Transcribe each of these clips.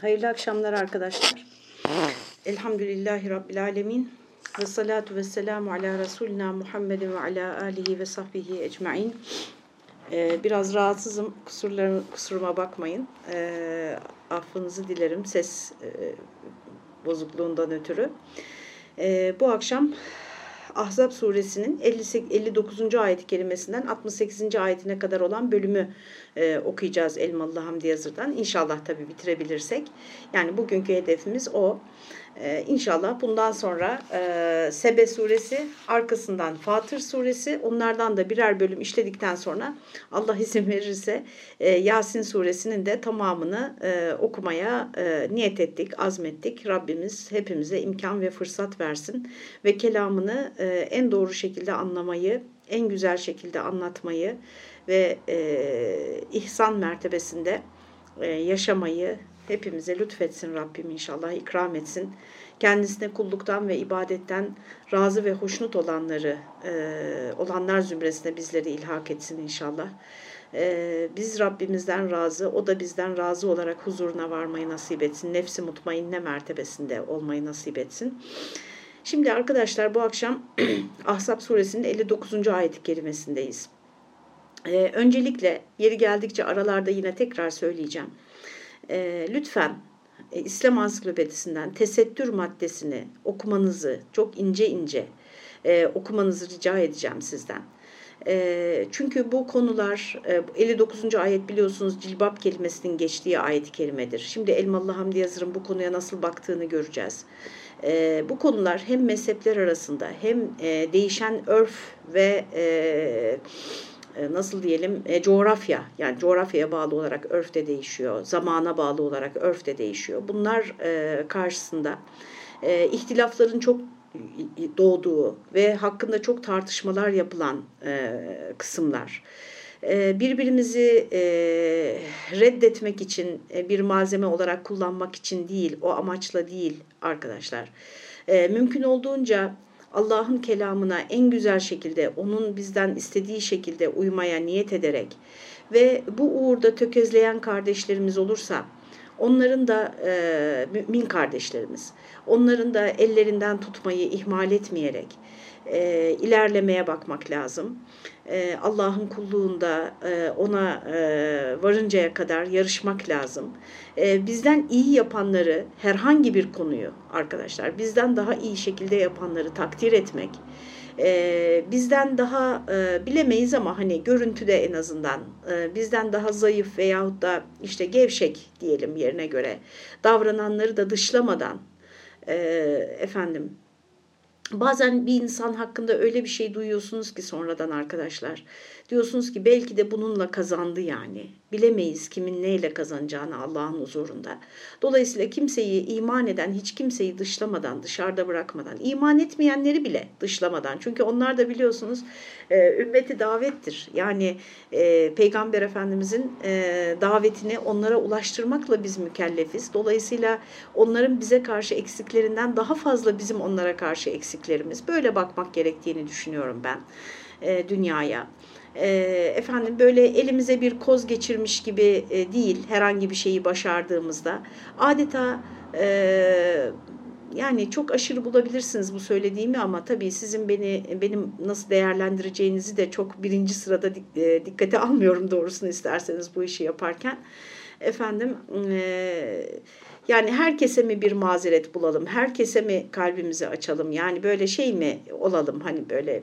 Hayırlı akşamlar arkadaşlar. Elhamdülillahi Rabbil Alemin. Ve salatu ve selamu ala Resulina Muhammedin ve ala alihi ve sahbihi ecmain. Ee, biraz rahatsızım. Kusurlarım, kusuruma bakmayın. Ee, affınızı dilerim ses e, bozukluğundan ötürü. Ee, bu akşam Ahzab suresinin 59. ayet kelimesinden 68. ayetine kadar olan bölümü e, okuyacağız Elmalı Hamdi Yazır'dan. İnşallah tabii bitirebilirsek. Yani bugünkü hedefimiz o. Ee, inşallah bundan sonra e, Sebe suresi, arkasından Fatır suresi, onlardan da birer bölüm işledikten sonra Allah izin verirse e, Yasin suresinin de tamamını e, okumaya e, niyet ettik, azmettik. Rabbimiz hepimize imkan ve fırsat versin ve kelamını e, en doğru şekilde anlamayı, en güzel şekilde anlatmayı ve e, ihsan mertebesinde e, yaşamayı hepimize lütfetsin Rabbim inşallah ikram etsin. Kendisine kulluktan ve ibadetten razı ve hoşnut olanları e, olanlar zümresine bizleri ilhak etsin inşallah. E, biz Rabbimizden razı, o da bizden razı olarak huzuruna varmayı nasip etsin. Nefsi mutmainne mertebesinde olmayı nasip etsin. Şimdi arkadaşlar bu akşam Ahzab suresinin 59. ayet kelimesindeyiz. Ee, öncelikle yeri geldikçe aralarda yine tekrar söyleyeceğim. Ee, lütfen e, İslam Ansiklopedisinden tesettür maddesini okumanızı çok ince ince e, okumanızı rica edeceğim sizden. E, çünkü bu konular e, 59. ayet biliyorsunuz cilbap kelimesinin geçtiği ayet-i kerimedir. Şimdi Elmalı Hamdi Yazır'ın bu konuya nasıl baktığını göreceğiz. E, bu konular hem mezhepler arasında hem e, değişen örf ve e, e, nasıl diyelim e, coğrafya yani coğrafyaya bağlı olarak örf de değişiyor. Zamana bağlı olarak örf de değişiyor. Bunlar e, karşısında e, ihtilafların çok doğduğu ve hakkında çok tartışmalar yapılan e, kısımlar. E, birbirimizi e, reddetmek için e, bir malzeme olarak kullanmak için değil, o amaçla değil arkadaşlar. E, mümkün olduğunca Allah'ın kelamına en güzel şekilde, onun bizden istediği şekilde uymaya niyet ederek ve bu uğurda tökezleyen kardeşlerimiz olursa, onların da e, mümin kardeşlerimiz, onların da ellerinden tutmayı ihmal etmeyerek e, ilerlemeye bakmak lazım. E, Allah'ın kulluğunda e, ona e, varıncaya kadar yarışmak lazım. E, bizden iyi yapanları herhangi bir konuyu arkadaşlar bizden daha iyi şekilde yapanları takdir etmek. E, bizden daha e, bilemeyiz ama hani görüntüde en azından e, bizden daha zayıf veyahut da işte gevşek diyelim yerine göre davrananları da dışlamadan e, efendim Bazen bir insan hakkında öyle bir şey duyuyorsunuz ki sonradan arkadaşlar. Diyorsunuz ki belki de bununla kazandı yani. Bilemeyiz kimin neyle kazanacağını Allah'ın huzurunda. Dolayısıyla kimseyi iman eden, hiç kimseyi dışlamadan, dışarıda bırakmadan, iman etmeyenleri bile dışlamadan. Çünkü onlar da biliyorsunuz e, ümmeti davettir. Yani e, Peygamber Efendimizin e, davetini onlara ulaştırmakla biz mükellefiz. Dolayısıyla onların bize karşı eksiklerinden daha fazla bizim onlara karşı eksiklerimiz. Böyle bakmak gerektiğini düşünüyorum ben dünyaya e, efendim böyle elimize bir koz geçirmiş gibi e, değil herhangi bir şeyi başardığımızda. Adeta e, yani çok aşırı bulabilirsiniz bu söylediğimi ama tabii sizin beni benim nasıl değerlendireceğinizi de çok birinci sırada e, dikkate almıyorum doğrusunu isterseniz bu işi yaparken. Efendim yani herkese mi bir mazeret bulalım herkese mi kalbimizi açalım? Yani böyle şey mi olalım? Hani böyle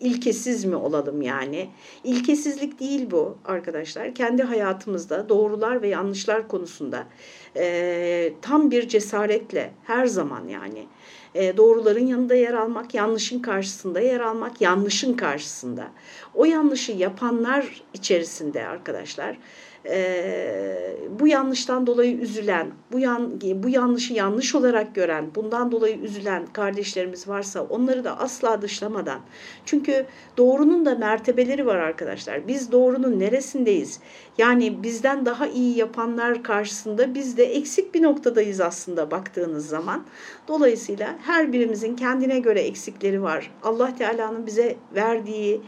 ilkesiz mi olalım yani? İlkesizlik değil bu arkadaşlar. Kendi hayatımızda doğrular ve yanlışlar konusunda e, tam bir cesaretle her zaman yani e, doğruların yanında yer almak, yanlışın karşısında yer almak, yanlışın karşısında. O yanlışı yapanlar içerisinde arkadaşlar e, bu yanlıştan dolayı üzülen, bu, yan, bu yanlışı yanlış olarak gören, bundan dolayı üzülen kardeşlerimiz varsa onları da asla dışlamadan. Çünkü doğrunun da mertebeleri var arkadaşlar. Biz doğrunun neresindeyiz? Yani bizden daha iyi yapanlar karşısında biz de eksik bir noktadayız aslında baktığınız zaman. Dolayısıyla her birimizin kendine göre eksikleri var. Allah Teala'nın bize verdiği,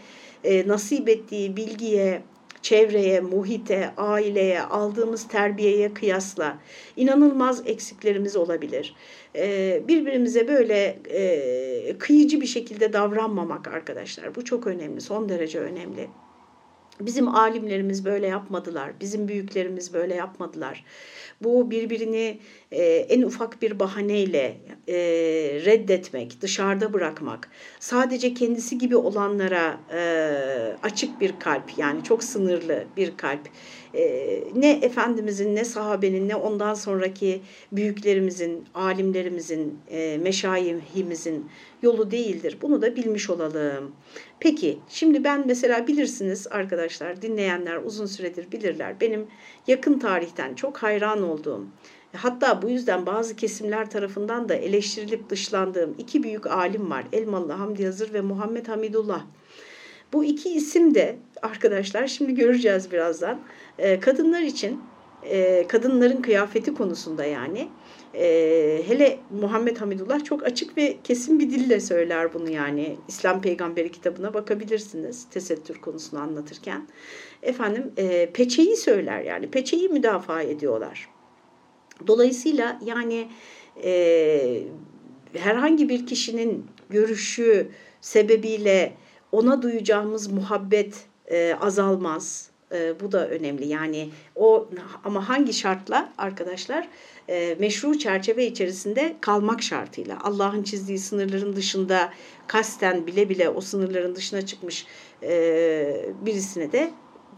e, nasip ettiği bilgiye, çevreye, muhite, aileye, aldığımız terbiyeye kıyasla inanılmaz eksiklerimiz olabilir. Ee, birbirimize böyle e, kıyıcı bir şekilde davranmamak arkadaşlar. Bu çok önemli, son derece önemli. Bizim alimlerimiz böyle yapmadılar, bizim büyüklerimiz böyle yapmadılar. Bu birbirini e, en ufak bir bahaneyle e, reddetmek, dışarıda bırakmak, sadece kendisi gibi olanlara e, açık bir kalp yani çok sınırlı bir kalp. E, ne Efendimizin ne sahabenin ne ondan sonraki büyüklerimizin, alimlerimizin, e, meşayihimizin yolu değildir. Bunu da bilmiş olalım. Peki şimdi ben mesela bilirsiniz arkadaşlar dinleyenler uzun süredir bilirler. Benim yakın tarihten çok hayran olduğum hatta bu yüzden bazı kesimler tarafından da eleştirilip dışlandığım iki büyük alim var. Elmalı Hamdi Yazır ve Muhammed Hamidullah. Bu iki isim de arkadaşlar şimdi göreceğiz birazdan. Kadınlar için kadınların kıyafeti konusunda yani ee, hele Muhammed Hamidullah çok açık ve kesin bir dille söyler bunu yani. İslam Peygamberi kitabına bakabilirsiniz tesettür konusunu anlatırken. Efendim e, peçeyi söyler yani peçeyi müdafaa ediyorlar. Dolayısıyla yani e, herhangi bir kişinin görüşü sebebiyle ona duyacağımız muhabbet e, azalmaz. E, bu da önemli. Yani o ama hangi şartla arkadaşlar? E, meşru çerçeve içerisinde kalmak şartıyla. Allah'ın çizdiği sınırların dışında kasten bile bile o sınırların dışına çıkmış e, birisine de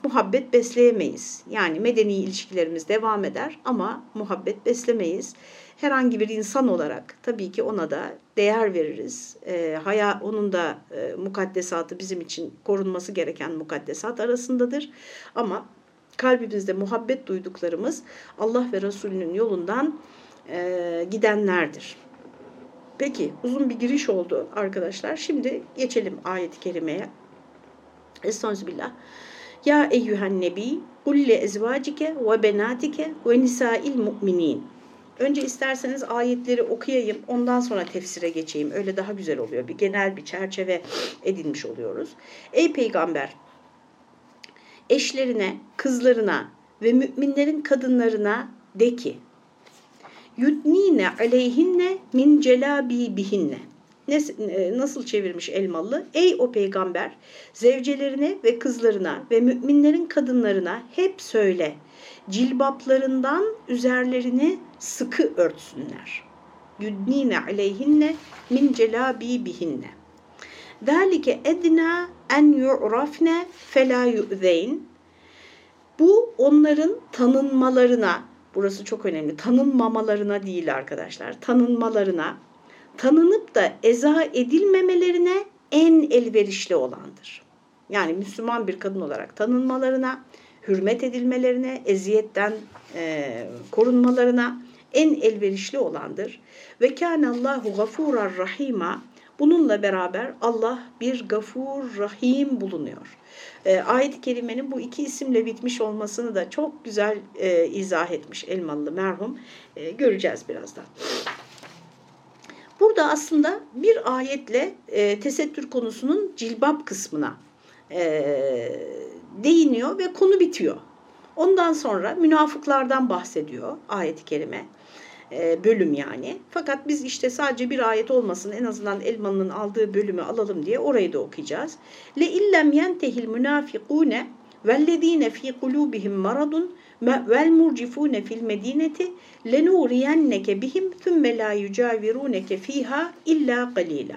muhabbet besleyemeyiz. Yani medeni ilişkilerimiz devam eder ama muhabbet beslemeyiz. Herhangi bir insan olarak tabii ki ona da değer veririz. E, haya, onun da e, mukaddesatı bizim için korunması gereken mukaddesat arasındadır. Ama kalbimizde muhabbet duyduklarımız Allah ve Resulünün yolundan e, gidenlerdir. Peki uzun bir giriş oldu arkadaşlar. Şimdi geçelim ayet-i kerimeye. Estağfirullah. Ya eyyühen nebi kulli ezvacike ve benatike ve nisail mu'minin. Önce isterseniz ayetleri okuyayım, ondan sonra tefsire geçeyim. Öyle daha güzel oluyor. Bir genel bir çerçeve edinmiş oluyoruz. Ey peygamber, eşlerine, kızlarına ve müminlerin kadınlarına de ki, yudnine aleyhinne min celabi bihinne. E, nasıl çevirmiş Elmalı? Ey o peygamber, zevcelerine ve kızlarına ve müminlerin kadınlarına hep söyle, cilbaplarından üzerlerini sıkı örtsünler. Yudnine aleyhinne min celabi bihinne. Zalike edna en yu'rafne fela yu'zeyn. Bu onların tanınmalarına, burası çok önemli, tanınmamalarına değil arkadaşlar, tanınmalarına, tanınıp da eza edilmemelerine en elverişli olandır. Yani Müslüman bir kadın olarak tanınmalarına, hürmet edilmelerine, eziyetten e, korunmalarına en elverişli olandır. Ve kânallâhu gafûrar rahîmâ Bununla beraber Allah bir gafur, rahim bulunuyor. E, Ayet-i Kerime'nin bu iki isimle bitmiş olmasını da çok güzel e, izah etmiş Elmalı merhum. E, göreceğiz birazdan. Burada aslında bir ayetle e, tesettür konusunun cilbap kısmına e, değiniyor ve konu bitiyor. Ondan sonra münafıklardan bahsediyor ayet-i kerime. E, bölüm yani. Fakat biz işte sadece bir ayet olmasın en azından Elmalı'nın aldığı bölümü alalım diye orayı da okuyacağız. Le illem yentehil münafikune vellezine fi kulubihim maradun vel murcifune fil medineti lenuriyenneke bihim thumme la yucaviruneke fiha illa qalila.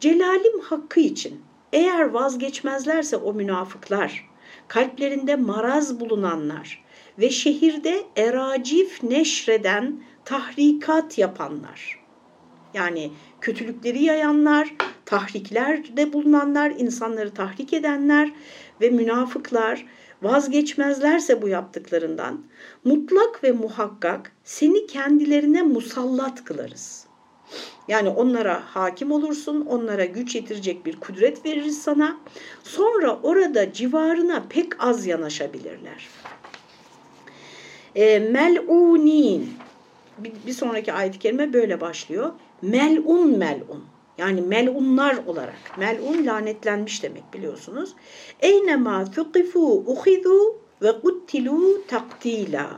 Celalim hakkı için eğer vazgeçmezlerse o münafıklar, kalplerinde maraz bulunanlar, ve şehirde eracif neşreden tahrikat yapanlar. Yani kötülükleri yayanlar, tahriklerde bulunanlar, insanları tahrik edenler ve münafıklar vazgeçmezlerse bu yaptıklarından mutlak ve muhakkak seni kendilerine musallat kılarız. Yani onlara hakim olursun, onlara güç yetirecek bir kudret veririz sana. Sonra orada civarına pek az yanaşabilirler. E, mel'unin bir, bir sonraki ayet-i kerime böyle başlıyor. Mel'un mel'un. Yani melunlar olarak. Melun lanetlenmiş demek biliyorsunuz. Eynema thuqifu uhidu ve kuttilu taktila.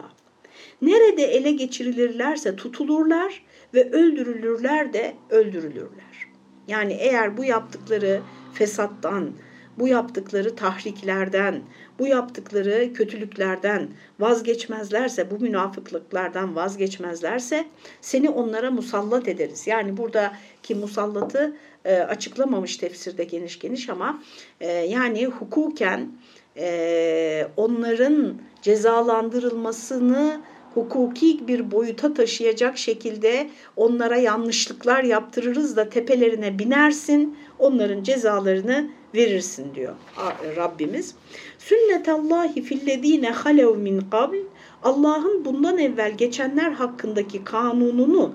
Nerede ele geçirilirlerse tutulurlar ve öldürülürler de öldürülürler. Yani eğer bu yaptıkları fesattan, bu yaptıkları tahriklerden, bu yaptıkları kötülüklerden vazgeçmezlerse, bu münafıklıklardan vazgeçmezlerse seni onlara musallat ederiz. Yani buradaki musallatı e, açıklamamış tefsirde geniş geniş ama e, yani hukuken e, onların cezalandırılmasını hukuki bir boyuta taşıyacak şekilde onlara yanlışlıklar yaptırırız da tepelerine binersin, onların cezalarını verirsin diyor Rabbimiz. Sünnetallahi fillezine halev min qabl Allah'ın bundan evvel geçenler hakkındaki kanununu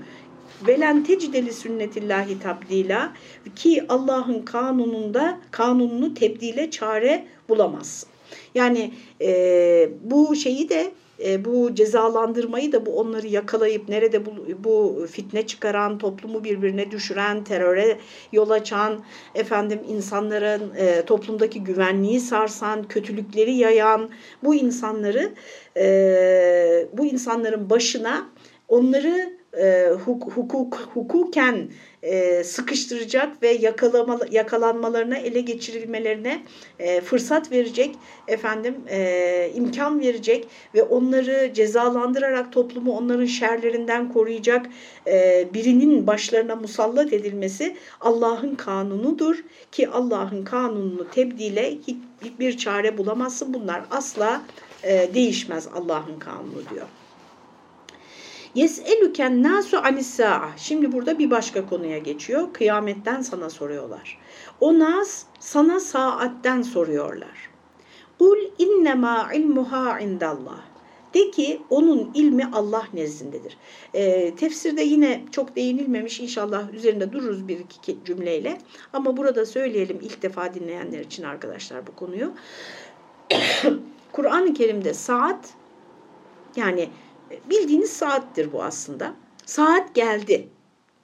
velen tecideli sünnetillahi tabdila ki Allah'ın kanununda kanununu tebdile çare bulamazsın. Yani e, bu şeyi de e, bu cezalandırmayı da bu onları yakalayıp nerede bu, bu fitne çıkaran, toplumu birbirine düşüren, teröre yol açan, efendim insanların e, toplumdaki güvenliği sarsan, kötülükleri yayan bu insanları e, bu insanların başına onları e, hukuk, hukuken e, sıkıştıracak ve yakalama, yakalanmalarına, ele geçirilmelerine e, fırsat verecek, efendim e, imkan verecek ve onları cezalandırarak toplumu onların şerlerinden koruyacak birinin başlarına musallat edilmesi Allah'ın kanunudur ki Allah'ın kanununu tebdile hiçbir çare bulamazsın. Bunlar asla değişmez Allah'ın kanunu diyor. Yes'elüken nasu anissa'a. Şimdi burada bir başka konuya geçiyor. Kıyametten sana soruyorlar. O nas sana saatten soruyorlar. Kul innema ilmuha indallah. De ki onun ilmi Allah nezdindedir. E, tefsirde yine çok değinilmemiş inşallah üzerinde dururuz bir iki cümleyle. Ama burada söyleyelim ilk defa dinleyenler için arkadaşlar bu konuyu. Kur'an-ı Kerim'de saat yani bildiğiniz saattir bu aslında. Saat geldi.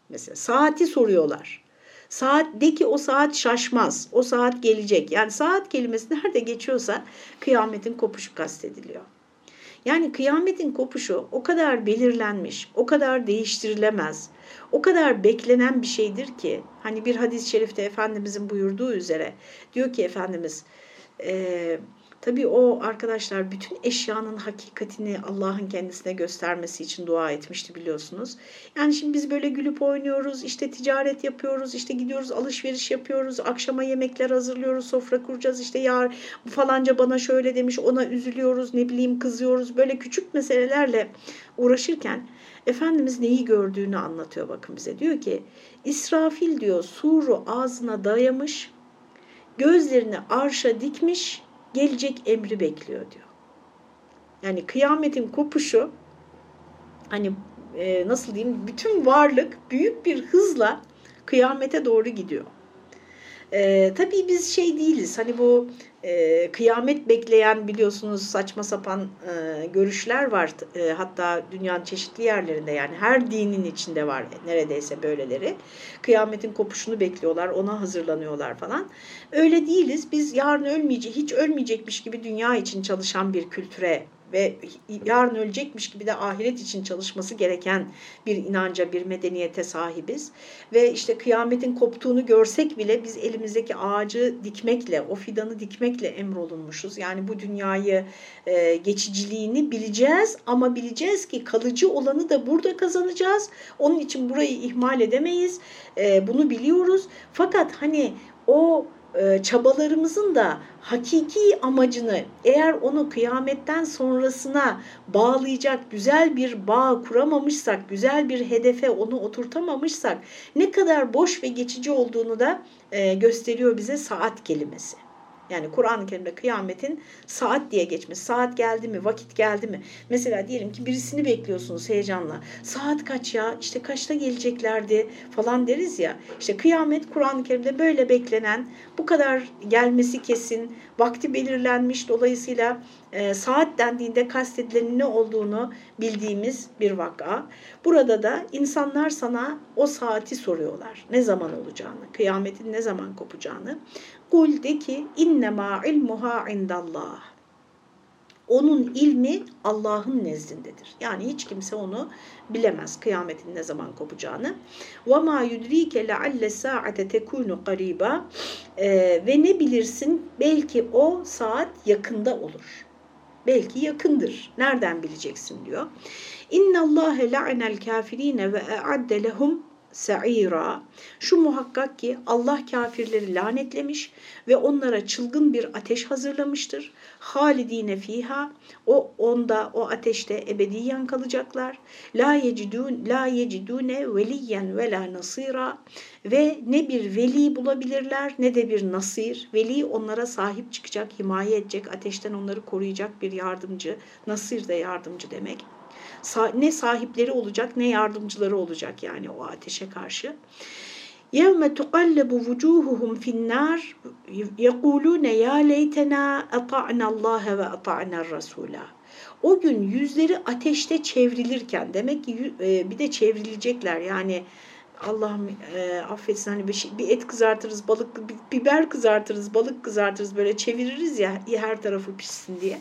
Mesela saati soruyorlar. Saat de ki o saat şaşmaz. O saat gelecek. Yani saat kelimesi nerede geçiyorsa kıyametin kopuşu kastediliyor. Yani kıyametin kopuşu o kadar belirlenmiş, o kadar değiştirilemez, o kadar beklenen bir şeydir ki hani bir hadis-i şerifte Efendimizin buyurduğu üzere diyor ki Efendimiz e, Tabii o arkadaşlar bütün eşyanın hakikatini Allah'ın kendisine göstermesi için dua etmişti biliyorsunuz. Yani şimdi biz böyle gülüp oynuyoruz, işte ticaret yapıyoruz, işte gidiyoruz alışveriş yapıyoruz, akşama yemekler hazırlıyoruz, sofra kuracağız, işte ya falanca bana şöyle demiş ona üzülüyoruz, ne bileyim kızıyoruz. Böyle küçük meselelerle uğraşırken Efendimiz neyi gördüğünü anlatıyor bakın bize. Diyor ki İsrafil diyor suru ağzına dayamış, gözlerini arşa dikmiş, gelecek emri bekliyor diyor. Yani kıyametin kopuşu hani e, nasıl diyeyim bütün varlık büyük bir hızla kıyamete doğru gidiyor. E, tabii biz şey değiliz hani bu e, kıyamet bekleyen biliyorsunuz saçma sapan e, görüşler var. E, hatta dünyanın çeşitli yerlerinde yani her dinin içinde var neredeyse böyleleri. Kıyametin kopuşunu bekliyorlar, ona hazırlanıyorlar falan. Öyle değiliz. Biz yarın ölmeyecek, hiç ölmeyecekmiş gibi dünya için çalışan bir kültüre ve yarın ölecekmiş gibi de ahiret için çalışması gereken bir inanca, bir medeniyete sahibiz. Ve işte kıyametin koptuğunu görsek bile biz elimizdeki ağacı dikmekle, o fidanı dikmekle emrolunmuşuz. Yani bu dünyayı e, geçiciliğini bileceğiz ama bileceğiz ki kalıcı olanı da burada kazanacağız. Onun için burayı ihmal edemeyiz. E, bunu biliyoruz. Fakat hani o çabalarımızın da hakiki amacını eğer onu kıyametten sonrasına bağlayacak güzel bir bağ kuramamışsak, güzel bir hedefe onu oturtamamışsak ne kadar boş ve geçici olduğunu da e, gösteriyor bize saat kelimesi. Yani Kur'an-ı Kerim'de kıyametin saat diye geçmesi. Saat geldi mi, vakit geldi mi? Mesela diyelim ki birisini bekliyorsunuz heyecanla. Saat kaç ya, işte kaçta geleceklerdi falan deriz ya. İşte kıyamet Kur'an-ı Kerim'de böyle beklenen, bu kadar gelmesi kesin, vakti belirlenmiş. Dolayısıyla e, saat dendiğinde kastedilenin ne olduğunu bildiğimiz bir vaka. Burada da insanlar sana o saati soruyorlar. Ne zaman olacağını, kıyametin ne zaman kopacağını. Kul de ki innema ilmuha indallah. Onun ilmi Allah'ın nezdindedir. Yani hiç kimse onu bilemez kıyametin ne zaman kopacağını. Ma yudrike lealle saate tekunu qariba. Ve ne bilirsin belki o saat yakında olur. Belki yakındır. Nereden bileceksin diyor. İnna Allah la'anel kafirine ve a'adde lehum sa'ira. Şu muhakkak ki Allah kafirleri lanetlemiş ve onlara çılgın bir ateş hazırlamıştır. Halidine fiha. O onda o ateşte ebediyen kalacaklar. La yecidun la yecidune veliyen ve la nasira ve ne bir veli bulabilirler ne de bir nasir. Veli onlara sahip çıkacak, himaye edecek, ateşten onları koruyacak bir yardımcı. Nasir de yardımcı demek ne sahipleri olacak ne yardımcıları olacak yani o ateşe karşı. يَوْمَ تُقَلَّبُ وُجُوهُهُمْ فِي النَّارِ يَقُولُونَ يَا لَيْتَنَا أَطَعْنَا اللّٰهَ وَأَطَعْنَا الرَّسُولَ O gün yüzleri ateşte çevrilirken demek ki e, bir de çevrilecekler yani Allah'ım e, affetsin hani bir, şey, bir et kızartırız, balık, bir, biber kızartırız, balık kızartırız böyle çeviririz ya her tarafı pişsin diye.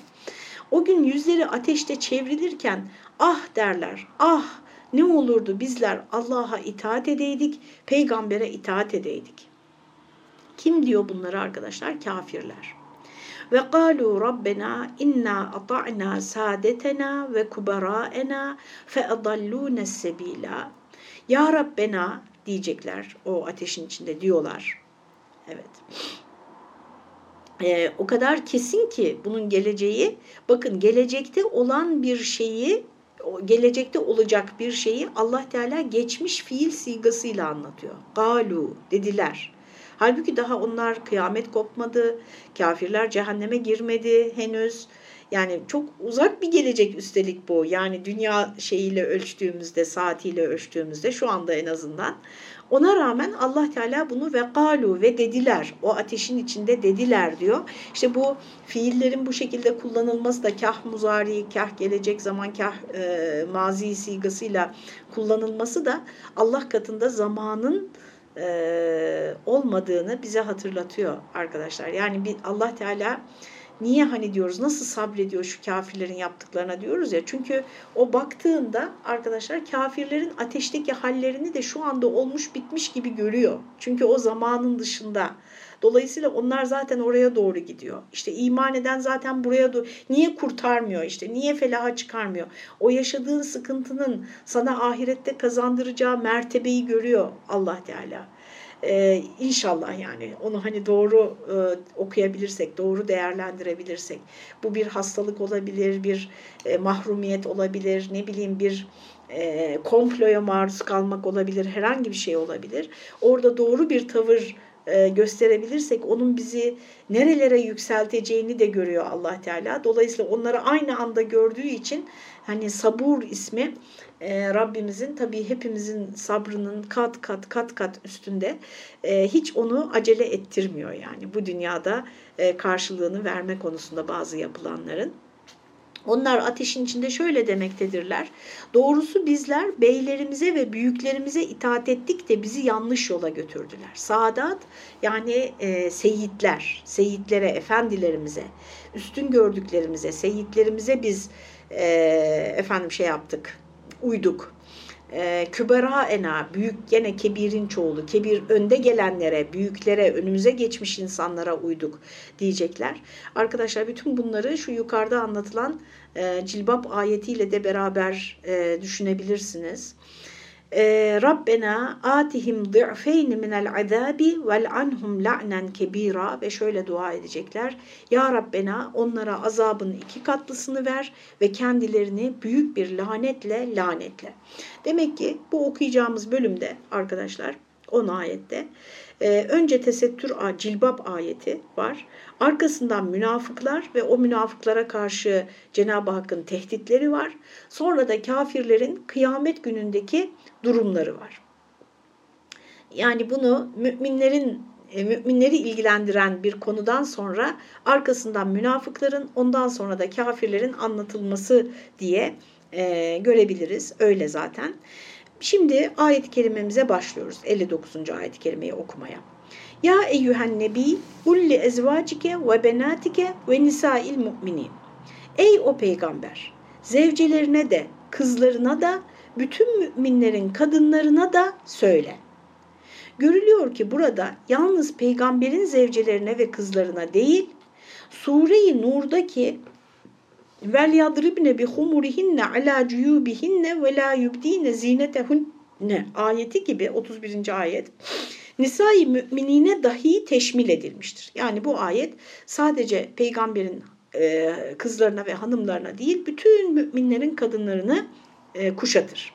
O gün yüzleri ateşte çevrilirken ah derler, ah ne olurdu bizler Allah'a itaat edeydik, peygambere itaat edeydik. Kim diyor bunları arkadaşlar? Kafirler. Ve kalu rabbena inna ata'na saadetena ve kubaraena fe adalluna sebila. Ya Rabbena diyecekler o ateşin içinde diyorlar. Evet e, o kadar kesin ki bunun geleceği, bakın gelecekte olan bir şeyi, gelecekte olacak bir şeyi Allah Teala geçmiş fiil sigasıyla anlatıyor. Galu dediler. Halbuki daha onlar kıyamet kopmadı, kafirler cehenneme girmedi henüz. Yani çok uzak bir gelecek üstelik bu. Yani dünya şeyiyle ölçtüğümüzde, saatiyle ölçtüğümüzde şu anda en azından. Ona rağmen Allah Teala bunu ve kalu ve dediler. O ateşin içinde dediler diyor. İşte bu fiillerin bu şekilde kullanılması da kah muzari, kah gelecek zaman, kah e, mazi sigasıyla kullanılması da Allah katında zamanın e, olmadığını bize hatırlatıyor arkadaşlar. Yani bir Allah Teala Niye hani diyoruz nasıl sabrediyor şu kafirlerin yaptıklarına diyoruz ya. Çünkü o baktığında arkadaşlar kafirlerin ateşteki hallerini de şu anda olmuş bitmiş gibi görüyor. Çünkü o zamanın dışında. Dolayısıyla onlar zaten oraya doğru gidiyor. İşte iman eden zaten buraya doğru. Niye kurtarmıyor işte? Niye felaha çıkarmıyor? O yaşadığın sıkıntının sana ahirette kazandıracağı mertebeyi görüyor Allah Teala. Ee, inşallah yani onu hani doğru e, okuyabilirsek, doğru değerlendirebilirsek. Bu bir hastalık olabilir, bir e, mahrumiyet olabilir, ne bileyim bir e, komploya maruz kalmak olabilir, herhangi bir şey olabilir. Orada doğru bir tavır e, gösterebilirsek onun bizi nerelere yükselteceğini de görüyor Allah Teala. Dolayısıyla onları aynı anda gördüğü için hani sabur ismi e, Rabbimizin tabii hepimizin sabrının kat kat kat kat üstünde e, hiç onu acele ettirmiyor yani bu dünyada karşılığını verme konusunda bazı yapılanların. Onlar ateşin içinde şöyle demektedirler. Doğrusu bizler beylerimize ve büyüklerimize itaat ettik de bizi yanlış yola götürdüler. Saadat yani e, seyitler, seyitlere, efendilerimize, üstün gördüklerimize, seyitlerimize biz e, efendim şey yaptık, uyduk. E, kübera ena, büyük gene kebirin çoğulu, kebir önde gelenlere, büyüklere, önümüze geçmiş insanlara uyduk diyecekler. Arkadaşlar bütün bunları şu yukarıda anlatılan e, cilbap ayetiyle de beraber e, düşünebilirsiniz e, Rabbena atihim dı'feyni minel azabi vel anhum la'nen kebira ve şöyle dua edecekler. Ya Rabbena onlara azabın iki katlısını ver ve kendilerini büyük bir lanetle lanetle. Demek ki bu okuyacağımız bölümde arkadaşlar 10 ayette. Ee, önce tesettür cilbap ayeti var. Arkasından münafıklar ve o münafıklara karşı Cenab-ı Hakk'ın tehditleri var. Sonra da kafirlerin kıyamet günündeki durumları var. Yani bunu müminlerin e, müminleri ilgilendiren bir konudan sonra arkasından münafıkların ondan sonra da kafirlerin anlatılması diye e, görebiliriz. Öyle zaten. Şimdi ayet-i kerimemize başlıyoruz. 59. ayet-i kerimeyi okumaya. Ya eyyühen nebi ulli ezvacike ve benatike ve nisail mu'minin. Ey o peygamber! Zevcelerine de, kızlarına da, bütün müminlerin kadınlarına da söyle. Görülüyor ki burada yalnız peygamberin zevcelerine ve kızlarına değil, Sure-i Nur'daki vel yadribne bi humurihinne ala cuyubihinne ve la yubdine zinetehunne ayeti gibi 31. ayet Nisa-i müminine dahi teşmil edilmiştir. Yani bu ayet sadece peygamberin kızlarına ve hanımlarına değil bütün müminlerin kadınlarını e, kuşatır.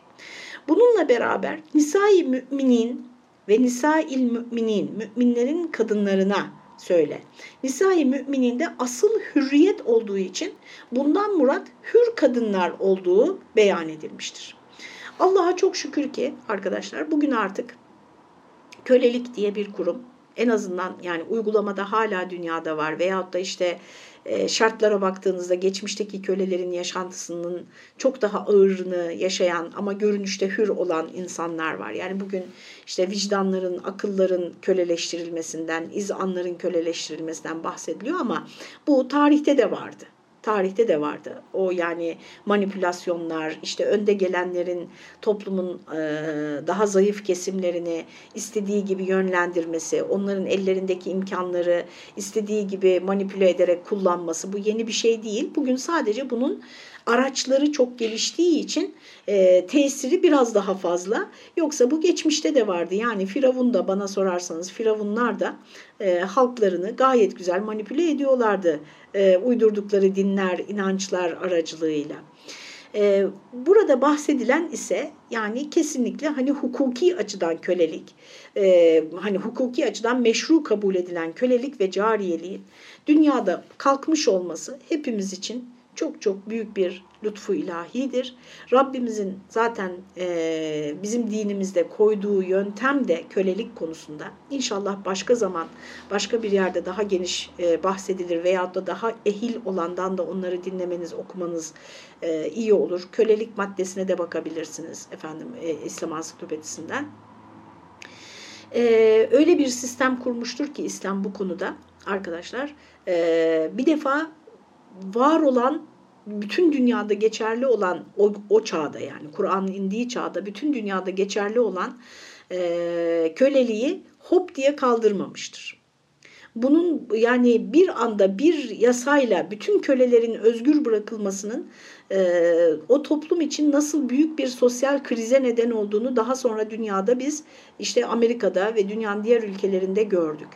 Bununla beraber Nisa-i müminin ve Nisa-il müminin, müminlerin kadınlarına söyle. Nisa-i mümininde asıl hürriyet olduğu için bundan murat hür kadınlar olduğu beyan edilmiştir. Allah'a çok şükür ki arkadaşlar bugün artık kölelik diye bir kurum en azından yani uygulamada hala dünyada var veyahut da işte şartlara baktığınızda geçmişteki kölelerin yaşantısının çok daha ağırını yaşayan ama görünüşte hür olan insanlar var. Yani bugün işte vicdanların, akılların köleleştirilmesinden, izanların köleleştirilmesinden bahsediliyor ama bu tarihte de vardı tarihte de vardı. O yani manipülasyonlar, işte önde gelenlerin toplumun daha zayıf kesimlerini istediği gibi yönlendirmesi, onların ellerindeki imkanları istediği gibi manipüle ederek kullanması bu yeni bir şey değil. Bugün sadece bunun araçları çok geliştiği için e, tesiri biraz daha fazla. Yoksa bu geçmişte de vardı. Yani Firavun da bana sorarsanız Firavunlar da e, halklarını gayet güzel manipüle ediyorlardı. E, uydurdukları dinler, inançlar aracılığıyla. E, burada bahsedilen ise yani kesinlikle hani hukuki açıdan kölelik, e, hani hukuki açıdan meşru kabul edilen kölelik ve cariyeliğin dünyada kalkmış olması hepimiz için çok çok büyük bir lütfu ilahidir. Rabbimizin zaten e, bizim dinimizde koyduğu yöntem de kölelik konusunda. İnşallah başka zaman başka bir yerde daha geniş e, bahsedilir veyahut da daha ehil olandan da onları dinlemeniz, okumanız e, iyi olur. Kölelik maddesine de bakabilirsiniz efendim e, İslam Ansiklopedisinden. E, öyle bir sistem kurmuştur ki İslam bu konuda arkadaşlar. E, bir defa var olan bütün dünyada geçerli olan o, o çağda yani Kur'an'ın indiği çağda bütün dünyada geçerli olan e, köleliği hop diye kaldırmamıştır. Bunun yani bir anda bir yasayla bütün kölelerin özgür bırakılmasının e, o toplum için nasıl büyük bir sosyal krize neden olduğunu daha sonra dünyada biz işte Amerika'da ve dünyanın diğer ülkelerinde gördük.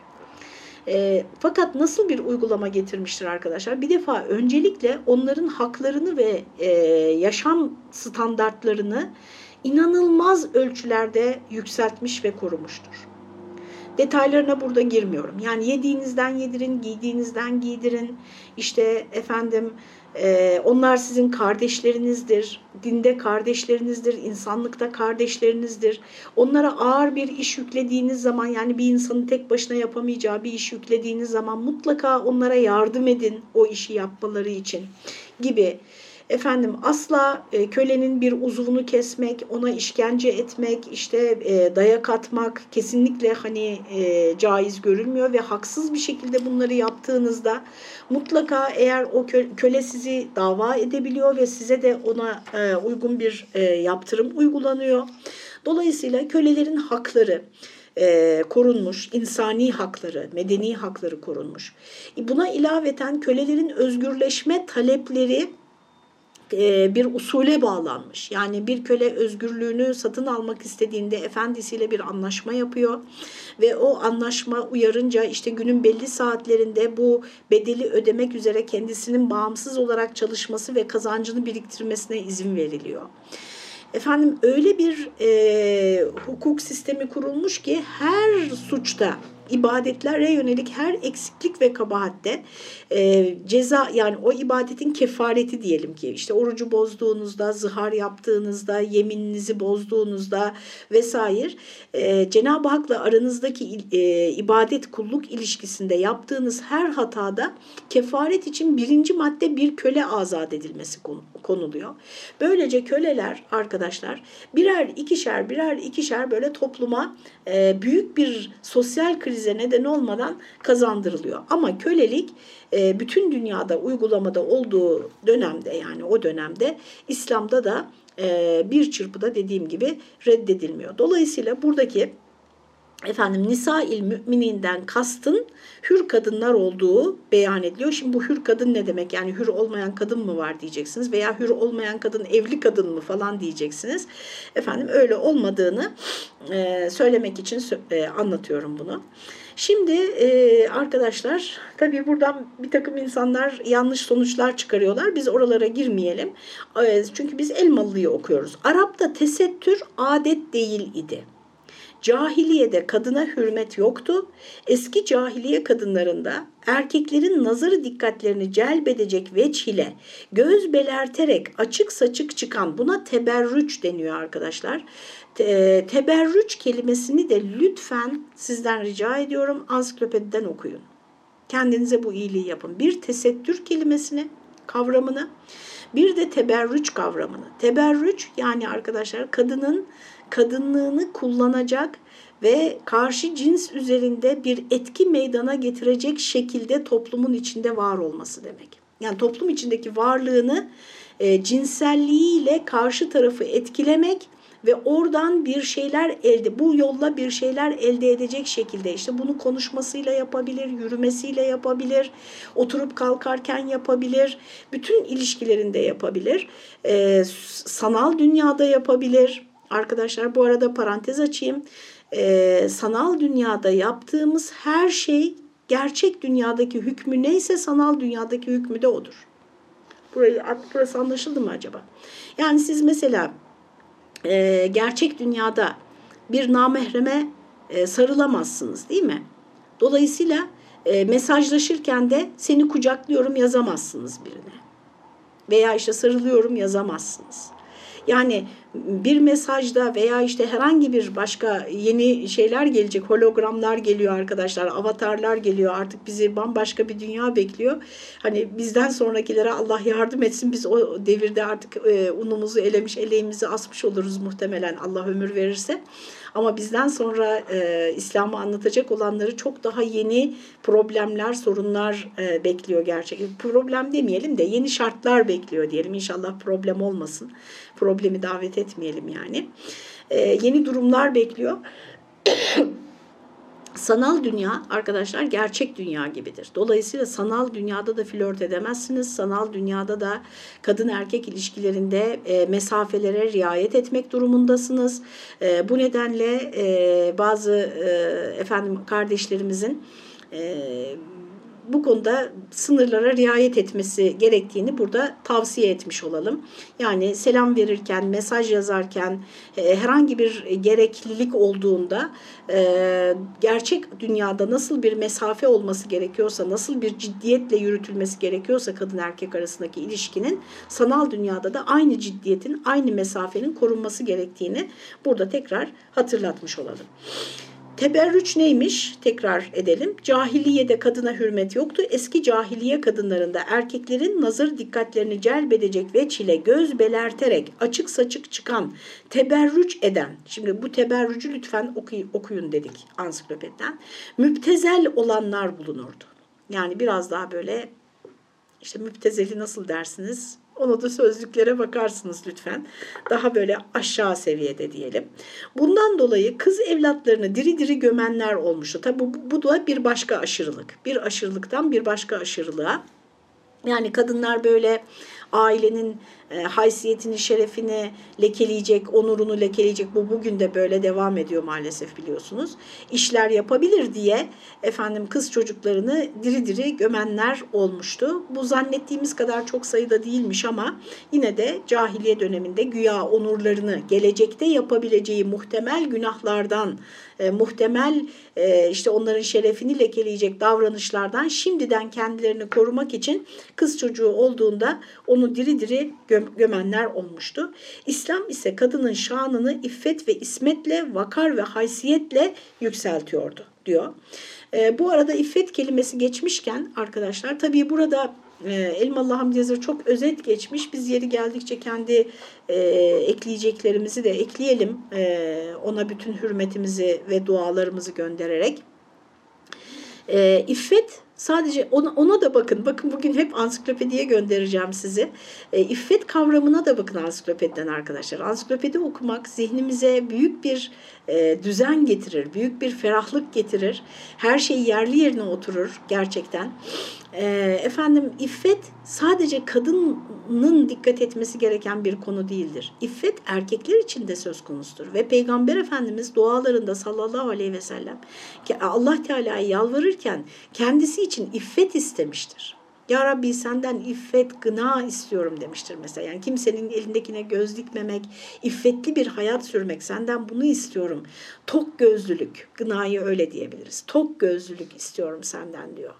E, fakat nasıl bir uygulama getirmiştir arkadaşlar? Bir defa öncelikle onların haklarını ve e, yaşam standartlarını inanılmaz ölçülerde yükseltmiş ve korumuştur. Detaylarına burada girmiyorum. Yani yediğinizden yedirin, giydiğinizden giydirin. İşte efendim ee, onlar sizin kardeşlerinizdir, dinde kardeşlerinizdir, insanlıkta kardeşlerinizdir. Onlara ağır bir iş yüklediğiniz zaman yani bir insanın tek başına yapamayacağı bir iş yüklediğiniz zaman mutlaka onlara yardım edin o işi yapmaları için gibi efendim asla e, kölenin bir uzuvunu kesmek, ona işkence etmek, işte e, dayak atmak kesinlikle hani e, caiz görülmüyor ve haksız bir şekilde bunları yaptığınızda mutlaka eğer o köle sizi dava edebiliyor ve size de ona uygun bir yaptırım uygulanıyor. Dolayısıyla kölelerin hakları korunmuş, insani hakları, medeni hakları korunmuş. Buna ilaveten kölelerin özgürleşme talepleri bir usule bağlanmış. Yani bir köle özgürlüğünü satın almak istediğinde efendisiyle bir anlaşma yapıyor ve o anlaşma uyarınca işte günün belli saatlerinde bu bedeli ödemek üzere kendisinin bağımsız olarak çalışması ve kazancını biriktirmesine izin veriliyor. efendim öyle bir e, hukuk sistemi kurulmuş ki her suçta ibadetlere yönelik her eksiklik ve kabahatte e, ceza yani o ibadetin kefareti diyelim ki işte orucu bozduğunuzda, zihar yaptığınızda, yemininizi bozduğunuzda vesaire e, Cenab-ı Hak'la aranızdaki e, ibadet kulluk ilişkisinde yaptığınız her hatada kefaret için birinci madde bir köle azat edilmesi konuluyor. Böylece köleler arkadaşlar birer ikişer birer ikişer böyle topluma e, büyük bir sosyal krize neden olmadan kazandırılıyor. Ama kölelik e, bütün dünyada uygulamada olduğu dönemde yani o dönemde İslam'da da e, bir çırpıda dediğim gibi reddedilmiyor. Dolayısıyla buradaki efendim nisa-il mümininden kastın hür kadınlar olduğu beyan ediliyor. Şimdi bu hür kadın ne demek? Yani hür olmayan kadın mı var diyeceksiniz veya hür olmayan kadın evli kadın mı falan diyeceksiniz. Efendim öyle olmadığını e, söylemek için e, anlatıyorum bunu. Şimdi e, arkadaşlar tabii buradan bir takım insanlar yanlış sonuçlar çıkarıyorlar. Biz oralara girmeyelim. E, çünkü biz Elmalı'yı okuyoruz. Arap'ta tesettür adet değil idi. Cahiliyede kadına hürmet yoktu. Eski cahiliye kadınlarında erkeklerin nazarı dikkatlerini celbedecek veç ile göz belerterek açık saçık çıkan buna teberrüç deniyor arkadaşlar. Te, teberrüç kelimesini de lütfen sizden rica ediyorum ansiklopediden okuyun. Kendinize bu iyiliği yapın. Bir tesettür kelimesini, kavramını, bir de teberrüç kavramını. Teberrüç yani arkadaşlar kadının kadınlığını kullanacak ve karşı cins üzerinde bir etki meydana getirecek şekilde toplumun içinde var olması demek. Yani toplum içindeki varlığını e, cinselliğiyle karşı tarafı etkilemek ve oradan bir şeyler elde bu yolla bir şeyler elde edecek şekilde işte bunu konuşmasıyla yapabilir, yürümesiyle yapabilir, oturup kalkarken yapabilir, bütün ilişkilerinde yapabilir, e, sanal dünyada yapabilir. Arkadaşlar bu arada parantez açayım. E, sanal dünyada yaptığımız her şey gerçek dünyadaki hükmü neyse sanal dünyadaki hükmü de odur. Burayı, burası anlaşıldı mı acaba? Yani siz mesela e, gerçek dünyada bir namehreme e, sarılamazsınız değil mi? Dolayısıyla e, mesajlaşırken de seni kucaklıyorum yazamazsınız birine. Veya işte sarılıyorum yazamazsınız. Yani bir mesajda veya işte herhangi bir başka yeni şeyler gelecek, hologramlar geliyor arkadaşlar, avatarlar geliyor artık bizi bambaşka bir dünya bekliyor. Hani bizden sonrakilere Allah yardım etsin biz o devirde artık e, unumuzu elemiş, eleğimizi asmış oluruz muhtemelen Allah ömür verirse. Ama bizden sonra e, İslam'ı anlatacak olanları çok daha yeni problemler, sorunlar e, bekliyor gerçekten. Problem demeyelim de yeni şartlar bekliyor diyelim. İnşallah problem olmasın. Problemi davet etmeyelim yani. E, yeni durumlar bekliyor. Sanal dünya arkadaşlar gerçek dünya gibidir. Dolayısıyla sanal dünyada da flört edemezsiniz. Sanal dünyada da kadın erkek ilişkilerinde e, mesafelere riayet etmek durumundasınız. E, bu nedenle e, bazı e, efendim kardeşlerimizin e, bu konuda sınırlara riayet etmesi gerektiğini burada tavsiye etmiş olalım. Yani selam verirken, mesaj yazarken e, herhangi bir gereklilik olduğunda e, gerçek dünyada nasıl bir mesafe olması gerekiyorsa, nasıl bir ciddiyetle yürütülmesi gerekiyorsa kadın erkek arasındaki ilişkinin sanal dünyada da aynı ciddiyetin, aynı mesafenin korunması gerektiğini burada tekrar hatırlatmış olalım. Teberrüç neymiş? Tekrar edelim. Cahiliyede kadına hürmet yoktu. Eski cahiliye kadınlarında erkeklerin nazır dikkatlerini celbedecek ve çile göz belerterek açık saçık çıkan, teberrüç eden, şimdi bu teberrücü lütfen okuyun, okuyun dedik ansiklopediden, müptezel olanlar bulunurdu. Yani biraz daha böyle işte müptezeli nasıl dersiniz? Onu da sözlüklere bakarsınız lütfen. Daha böyle aşağı seviyede diyelim. Bundan dolayı kız evlatlarını diri diri gömenler olmuştu. Tabi bu, bu da bir başka aşırılık. Bir aşırılıktan bir başka aşırılığa. Yani kadınlar böyle ailenin e, haysiyetini, şerefini lekeleyecek, onurunu lekeleyecek. Bu bugün de böyle devam ediyor maalesef biliyorsunuz. İşler yapabilir diye efendim kız çocuklarını diri diri gömenler olmuştu. Bu zannettiğimiz kadar çok sayıda değilmiş ama yine de cahiliye döneminde güya onurlarını gelecekte yapabileceği muhtemel günahlardan, e, muhtemel e, işte onların şerefini lekeleyecek davranışlardan şimdiden kendilerini korumak için kız çocuğu olduğunda onu diri diri göm gömenler olmuştu. İslam ise kadının şanını iffet ve ismetle, vakar ve haysiyetle yükseltiyordu diyor. E, bu arada iffet kelimesi geçmişken arkadaşlar tabii burada e, Elmalı Hamdi Yazır çok özet geçmiş. Biz yeri geldikçe kendi e, ekleyeceklerimizi de ekleyelim. E, ona bütün hürmetimizi ve dualarımızı göndererek. E, iffet Sadece ona, ona da bakın. Bakın bugün hep ansiklopediye göndereceğim sizi. E, iffet kavramına da bakın ansiklopediden arkadaşlar. Ansiklopedi okumak zihnimize büyük bir e, düzen getirir, büyük bir ferahlık getirir. Her şey yerli yerine oturur gerçekten. E, efendim iffet sadece kadının dikkat etmesi gereken bir konu değildir. İffet erkekler için de söz konusudur. Ve Peygamber Efendimiz dualarında sallallahu aleyhi ve sellem Allah Teala'ya yalvarırken kendisi için iffet istemiştir. Ya Rabbi senden iffet, gına istiyorum demiştir mesela. Yani kimsenin elindekine göz dikmemek, iffetli bir hayat sürmek senden bunu istiyorum. Tok gözlülük, gınayı öyle diyebiliriz. Tok gözlülük istiyorum senden diyor.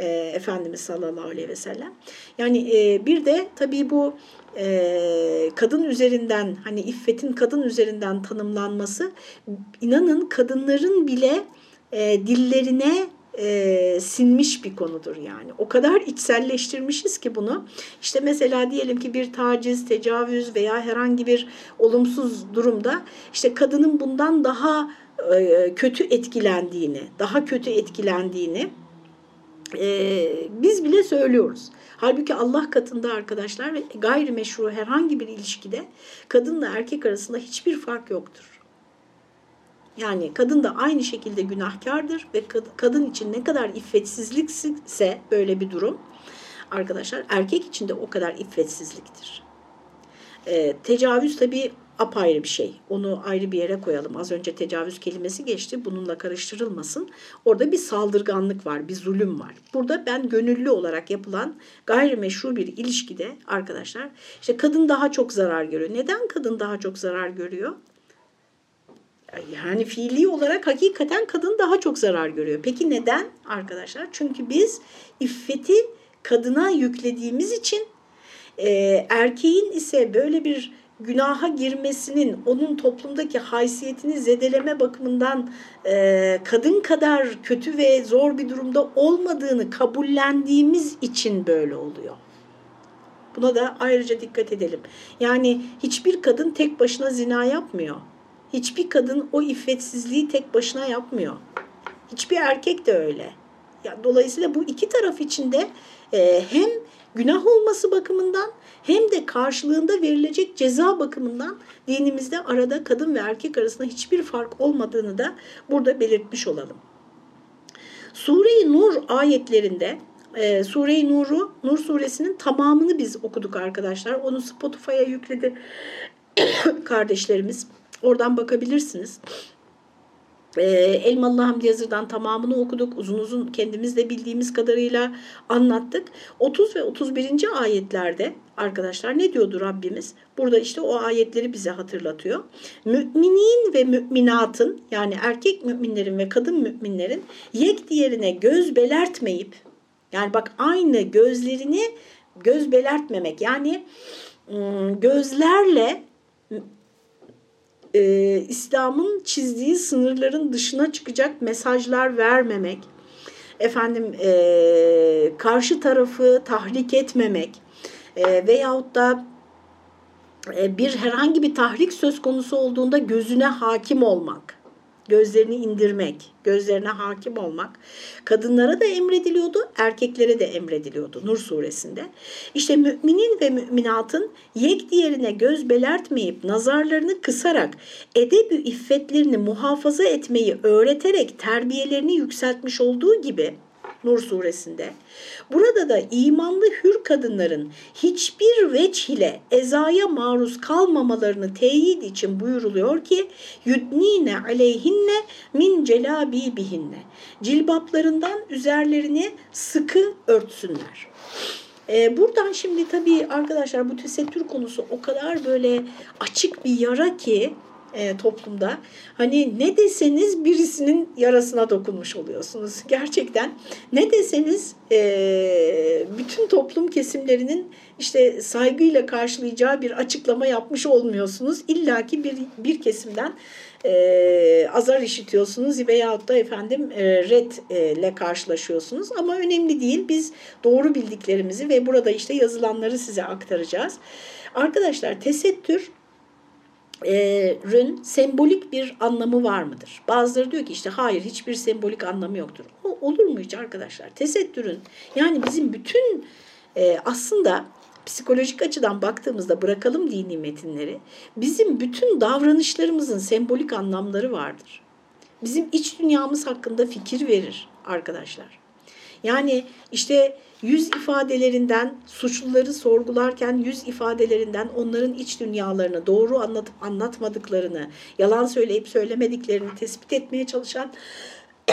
E, Efendimiz sallallahu aleyhi ve sellem. Yani e, bir de tabii bu e, kadın üzerinden hani iffetin kadın üzerinden tanımlanması inanın kadınların bile e, dillerine e, sinmiş bir konudur yani. O kadar içselleştirmişiz ki bunu. İşte mesela diyelim ki bir taciz, tecavüz veya herhangi bir olumsuz durumda işte kadının bundan daha e, kötü etkilendiğini, daha kötü etkilendiğini e, biz bile söylüyoruz. Halbuki Allah katında arkadaşlar ve gayrimeşru herhangi bir ilişkide kadınla erkek arasında hiçbir fark yoktur. Yani kadın da aynı şekilde günahkardır ve kadın için ne kadar iffetsizlikse böyle bir durum arkadaşlar erkek için de o kadar iffetsizliktir. E, tecavüz tabii apayrı bir şey. Onu ayrı bir yere koyalım. Az önce tecavüz kelimesi geçti. Bununla karıştırılmasın. Orada bir saldırganlık var, bir zulüm var. Burada ben gönüllü olarak yapılan gayrimeşru bir ilişkide arkadaşlar işte kadın daha çok zarar görüyor. Neden kadın daha çok zarar görüyor? Yani fiili olarak hakikaten kadın daha çok zarar görüyor. Peki neden arkadaşlar? Çünkü biz iffeti kadına yüklediğimiz için e, erkeğin ise böyle bir günaha girmesinin onun toplumdaki haysiyetini zedeleme bakımından e, kadın kadar kötü ve zor bir durumda olmadığını kabullendiğimiz için böyle oluyor. Buna da ayrıca dikkat edelim. Yani hiçbir kadın tek başına zina yapmıyor. Hiçbir kadın o iffetsizliği tek başına yapmıyor. Hiçbir erkek de öyle. Ya, dolayısıyla bu iki taraf içinde e, hem günah olması bakımından hem de karşılığında verilecek ceza bakımından dinimizde arada kadın ve erkek arasında hiçbir fark olmadığını da burada belirtmiş olalım. Sure-i Nur ayetlerinde e, Sure-i Nur'u, Nur suresinin tamamını biz okuduk arkadaşlar. Onu Spotify'a yükledi kardeşlerimiz. Oradan bakabilirsiniz. E, Elmalı Hamdi Yazır'dan tamamını okuduk. Uzun uzun kendimiz de bildiğimiz kadarıyla anlattık. 30 ve 31. ayetlerde arkadaşlar ne diyordu Rabbimiz? Burada işte o ayetleri bize hatırlatıyor. Müminin ve müminatın yani erkek müminlerin ve kadın müminlerin yek diğerine göz belertmeyip yani bak aynı gözlerini göz belertmemek yani ıı, gözlerle e, İslam'ın çizdiği sınırların dışına çıkacak mesajlar vermemek, efendim e, karşı tarafı tahrik etmemek e, veyahut da e, bir herhangi bir tahrik söz konusu olduğunda gözüne hakim olmak gözlerini indirmek, gözlerine hakim olmak kadınlara da emrediliyordu, erkeklere de emrediliyordu Nur suresinde. İşte müminin ve müminatın yek diğerine göz belertmeyip nazarlarını kısarak edebü iffetlerini muhafaza etmeyi öğreterek terbiyelerini yükseltmiş olduğu gibi Nur suresinde. Burada da imanlı hür kadınların hiçbir veç ile ezaya maruz kalmamalarını teyit için buyuruluyor ki yudnine aleyhinne min celabibihinne. Cilbaplarından üzerlerini sıkı örtsünler. Ee, buradan şimdi tabii arkadaşlar bu tesettür konusu o kadar böyle açık bir yara ki e, toplumda. Hani ne deseniz birisinin yarasına dokunmuş oluyorsunuz. Gerçekten ne deseniz e, bütün toplum kesimlerinin işte saygıyla karşılayacağı bir açıklama yapmış olmuyorsunuz. İlla ki bir, bir kesimden e, azar işitiyorsunuz veyahut da efendim e, red ile karşılaşıyorsunuz. Ama önemli değil. Biz doğru bildiklerimizi ve burada işte yazılanları size aktaracağız. Arkadaşlar tesettür rün sembolik bir anlamı var mıdır? Bazıları diyor ki işte hayır hiçbir sembolik anlamı yoktur. O, olur mu hiç arkadaşlar? Tesettürün yani bizim bütün e, aslında psikolojik açıdan baktığımızda bırakalım dini metinleri bizim bütün davranışlarımızın sembolik anlamları vardır. Bizim iç dünyamız hakkında fikir verir arkadaşlar. Yani işte yüz ifadelerinden suçluları sorgularken yüz ifadelerinden onların iç dünyalarını doğru anlatıp anlatmadıklarını, yalan söyleyip söylemediklerini tespit etmeye çalışan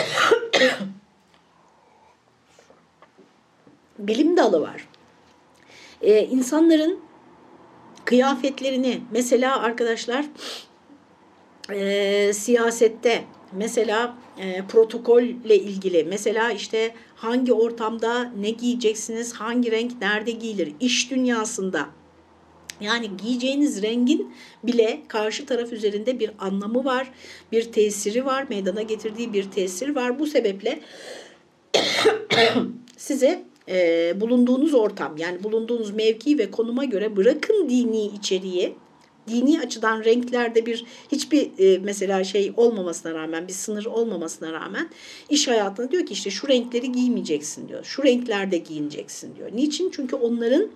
bilim dalı var. Ee, insanların kıyafetlerini mesela arkadaşlar e, siyasette mesela e, protokolle ilgili. Mesela işte hangi ortamda ne giyeceksiniz, hangi renk nerede giyilir, iş dünyasında. Yani giyeceğiniz rengin bile karşı taraf üzerinde bir anlamı var, bir tesiri var, meydana getirdiği bir tesir var. Bu sebeple size e, bulunduğunuz ortam yani bulunduğunuz mevki ve konuma göre bırakın dini içeriği dini açıdan renklerde bir hiçbir e, mesela şey olmamasına rağmen bir sınır olmamasına rağmen iş hayatında diyor ki işte şu renkleri giymeyeceksin diyor. Şu renklerde giyineceksin diyor. Niçin? Çünkü onların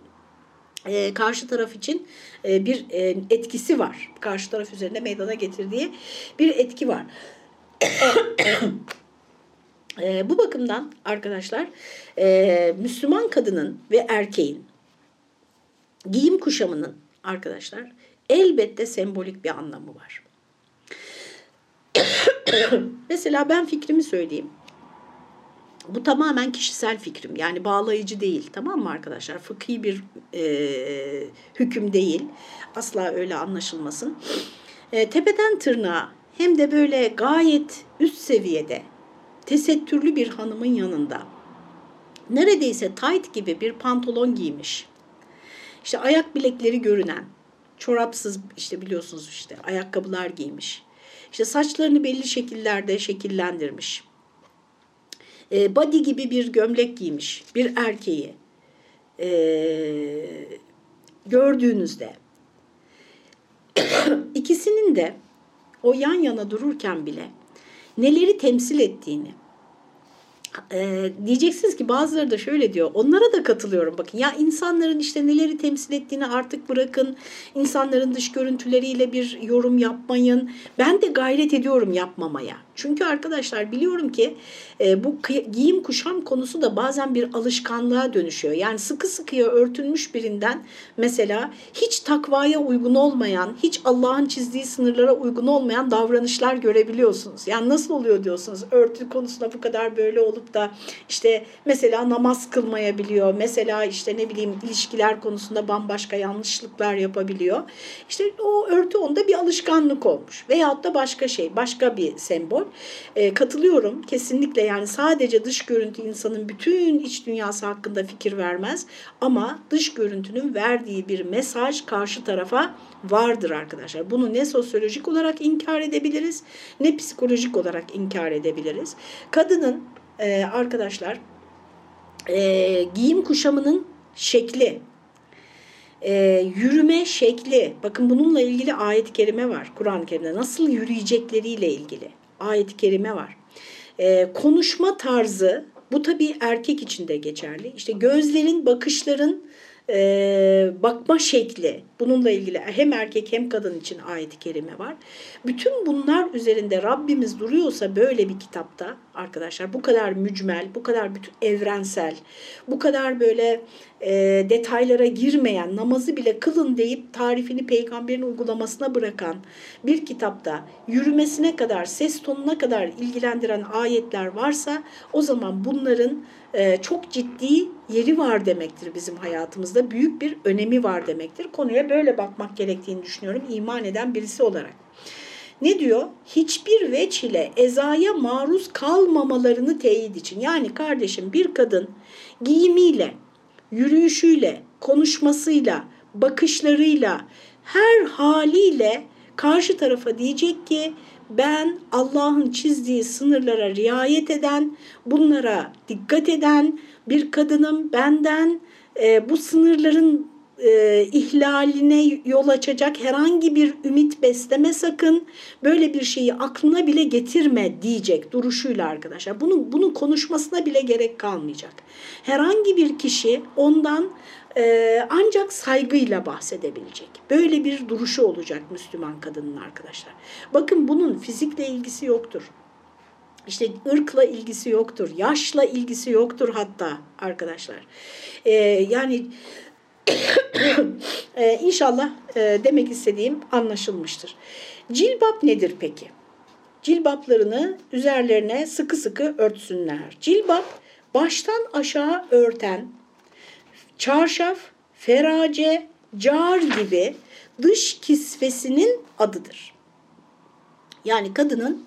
e, karşı taraf için e, bir e, etkisi var. Karşı taraf üzerinde meydana getirdiği bir etki var. e, bu bakımdan arkadaşlar e, Müslüman kadının ve erkeğin giyim kuşamının arkadaşlar elbette sembolik bir anlamı var. Mesela ben fikrimi söyleyeyim. Bu tamamen kişisel fikrim. Yani bağlayıcı değil. Tamam mı arkadaşlar? Fıkhi bir e, hüküm değil. Asla öyle anlaşılmasın. E, tepeden tırnağa hem de böyle gayet üst seviyede tesettürlü bir hanımın yanında neredeyse tight gibi bir pantolon giymiş. İşte ayak bilekleri görünen, çorapsız işte biliyorsunuz işte ayakkabılar giymiş. İşte saçlarını belli şekillerde şekillendirmiş. E, body gibi bir gömlek giymiş bir erkeği e, gördüğünüzde ikisinin de o yan yana dururken bile neleri temsil ettiğini e, diyeceksiniz ki bazıları da şöyle diyor. Onlara da katılıyorum. Bakın ya insanların işte neleri temsil ettiğini artık bırakın. İnsanların dış görüntüleriyle bir yorum yapmayın. Ben de gayret ediyorum yapmamaya. Çünkü arkadaşlar biliyorum ki e, bu giyim kuşam konusu da bazen bir alışkanlığa dönüşüyor. Yani sıkı sıkıya örtülmüş birinden mesela hiç takvaya uygun olmayan, hiç Allah'ın çizdiği sınırlara uygun olmayan davranışlar görebiliyorsunuz. Yani nasıl oluyor diyorsunuz örtü konusunda bu kadar böyle olup da işte mesela namaz kılmayabiliyor. Mesela işte ne bileyim ilişkiler konusunda bambaşka yanlışlıklar yapabiliyor. İşte o örtü onda bir alışkanlık olmuş. Veyahut da başka şey, başka bir sembol. E, katılıyorum kesinlikle yani sadece dış görüntü insanın bütün iç dünyası hakkında fikir vermez. Ama dış görüntünün verdiği bir mesaj karşı tarafa vardır arkadaşlar. Bunu ne sosyolojik olarak inkar edebiliriz ne psikolojik olarak inkar edebiliriz. Kadının e, arkadaşlar e, giyim kuşamının şekli, e, yürüme şekli, bakın bununla ilgili ayet-i kerime var Kur'an-ı Kerim'de. Nasıl yürüyecekleriyle ilgili ayet-i kerime var. E, konuşma tarzı, bu tabii erkek için de geçerli. İşte gözlerin, bakışların e, bakma şekli, Bununla ilgili hem erkek hem kadın için ayet-i kerime var. Bütün bunlar üzerinde Rabbimiz duruyorsa böyle bir kitapta arkadaşlar bu kadar mücmel, bu kadar bütün evrensel, bu kadar böyle e, detaylara girmeyen, namazı bile kılın deyip tarifini peygamberin uygulamasına bırakan bir kitapta yürümesine kadar, ses tonuna kadar ilgilendiren ayetler varsa o zaman bunların e, çok ciddi yeri var demektir bizim hayatımızda. Büyük bir önemi var demektir. Konuya böyle bakmak gerektiğini düşünüyorum iman eden birisi olarak. Ne diyor? Hiçbir veç ile ezaya maruz kalmamalarını teyit için. Yani kardeşim bir kadın giyimiyle, yürüyüşüyle, konuşmasıyla, bakışlarıyla, her haliyle karşı tarafa diyecek ki ben Allah'ın çizdiği sınırlara riayet eden, bunlara dikkat eden bir kadınım. Benden e, bu sınırların e, ihlaline yol açacak herhangi bir ümit besleme sakın. Böyle bir şeyi aklına bile getirme diyecek duruşuyla arkadaşlar. Bunu, bunu konuşmasına bile gerek kalmayacak. Herhangi bir kişi ondan e, ancak saygıyla bahsedebilecek. Böyle bir duruşu olacak Müslüman kadının arkadaşlar. Bakın bunun fizikle ilgisi yoktur. İşte ırkla ilgisi yoktur, yaşla ilgisi yoktur hatta arkadaşlar. Ee, yani ee, inşallah e, demek istediğim anlaşılmıştır. Cilbap nedir peki? Cilbaplarını üzerlerine sıkı sıkı örtsünler. Cilbap baştan aşağı örten, çarşaf, ferace, car gibi dış kisvesinin adıdır. Yani kadının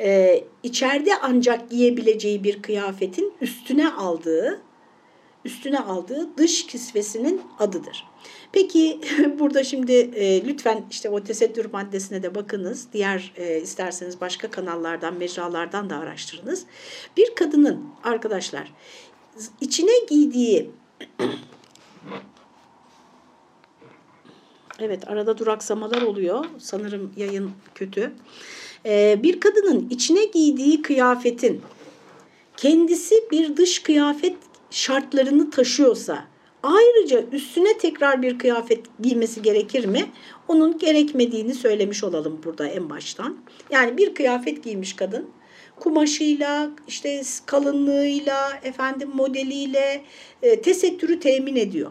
e, içeride ancak giyebileceği bir kıyafetin üstüne aldığı üstüne aldığı dış kisvesinin adıdır. Peki burada şimdi e, lütfen işte o tesettür maddesine de bakınız. Diğer e, isterseniz başka kanallardan, mecralardan da araştırınız. Bir kadının arkadaşlar içine giydiği Evet arada duraksamalar oluyor. Sanırım yayın kötü. Ee, bir kadının içine giydiği kıyafetin kendisi bir dış kıyafet şartlarını taşıyorsa ayrıca üstüne tekrar bir kıyafet giymesi gerekir mi? Onun gerekmediğini söylemiş olalım burada en baştan. Yani bir kıyafet giymiş kadın kumaşıyla, işte kalınlığıyla, efendim modeliyle e, tesettürü temin ediyor.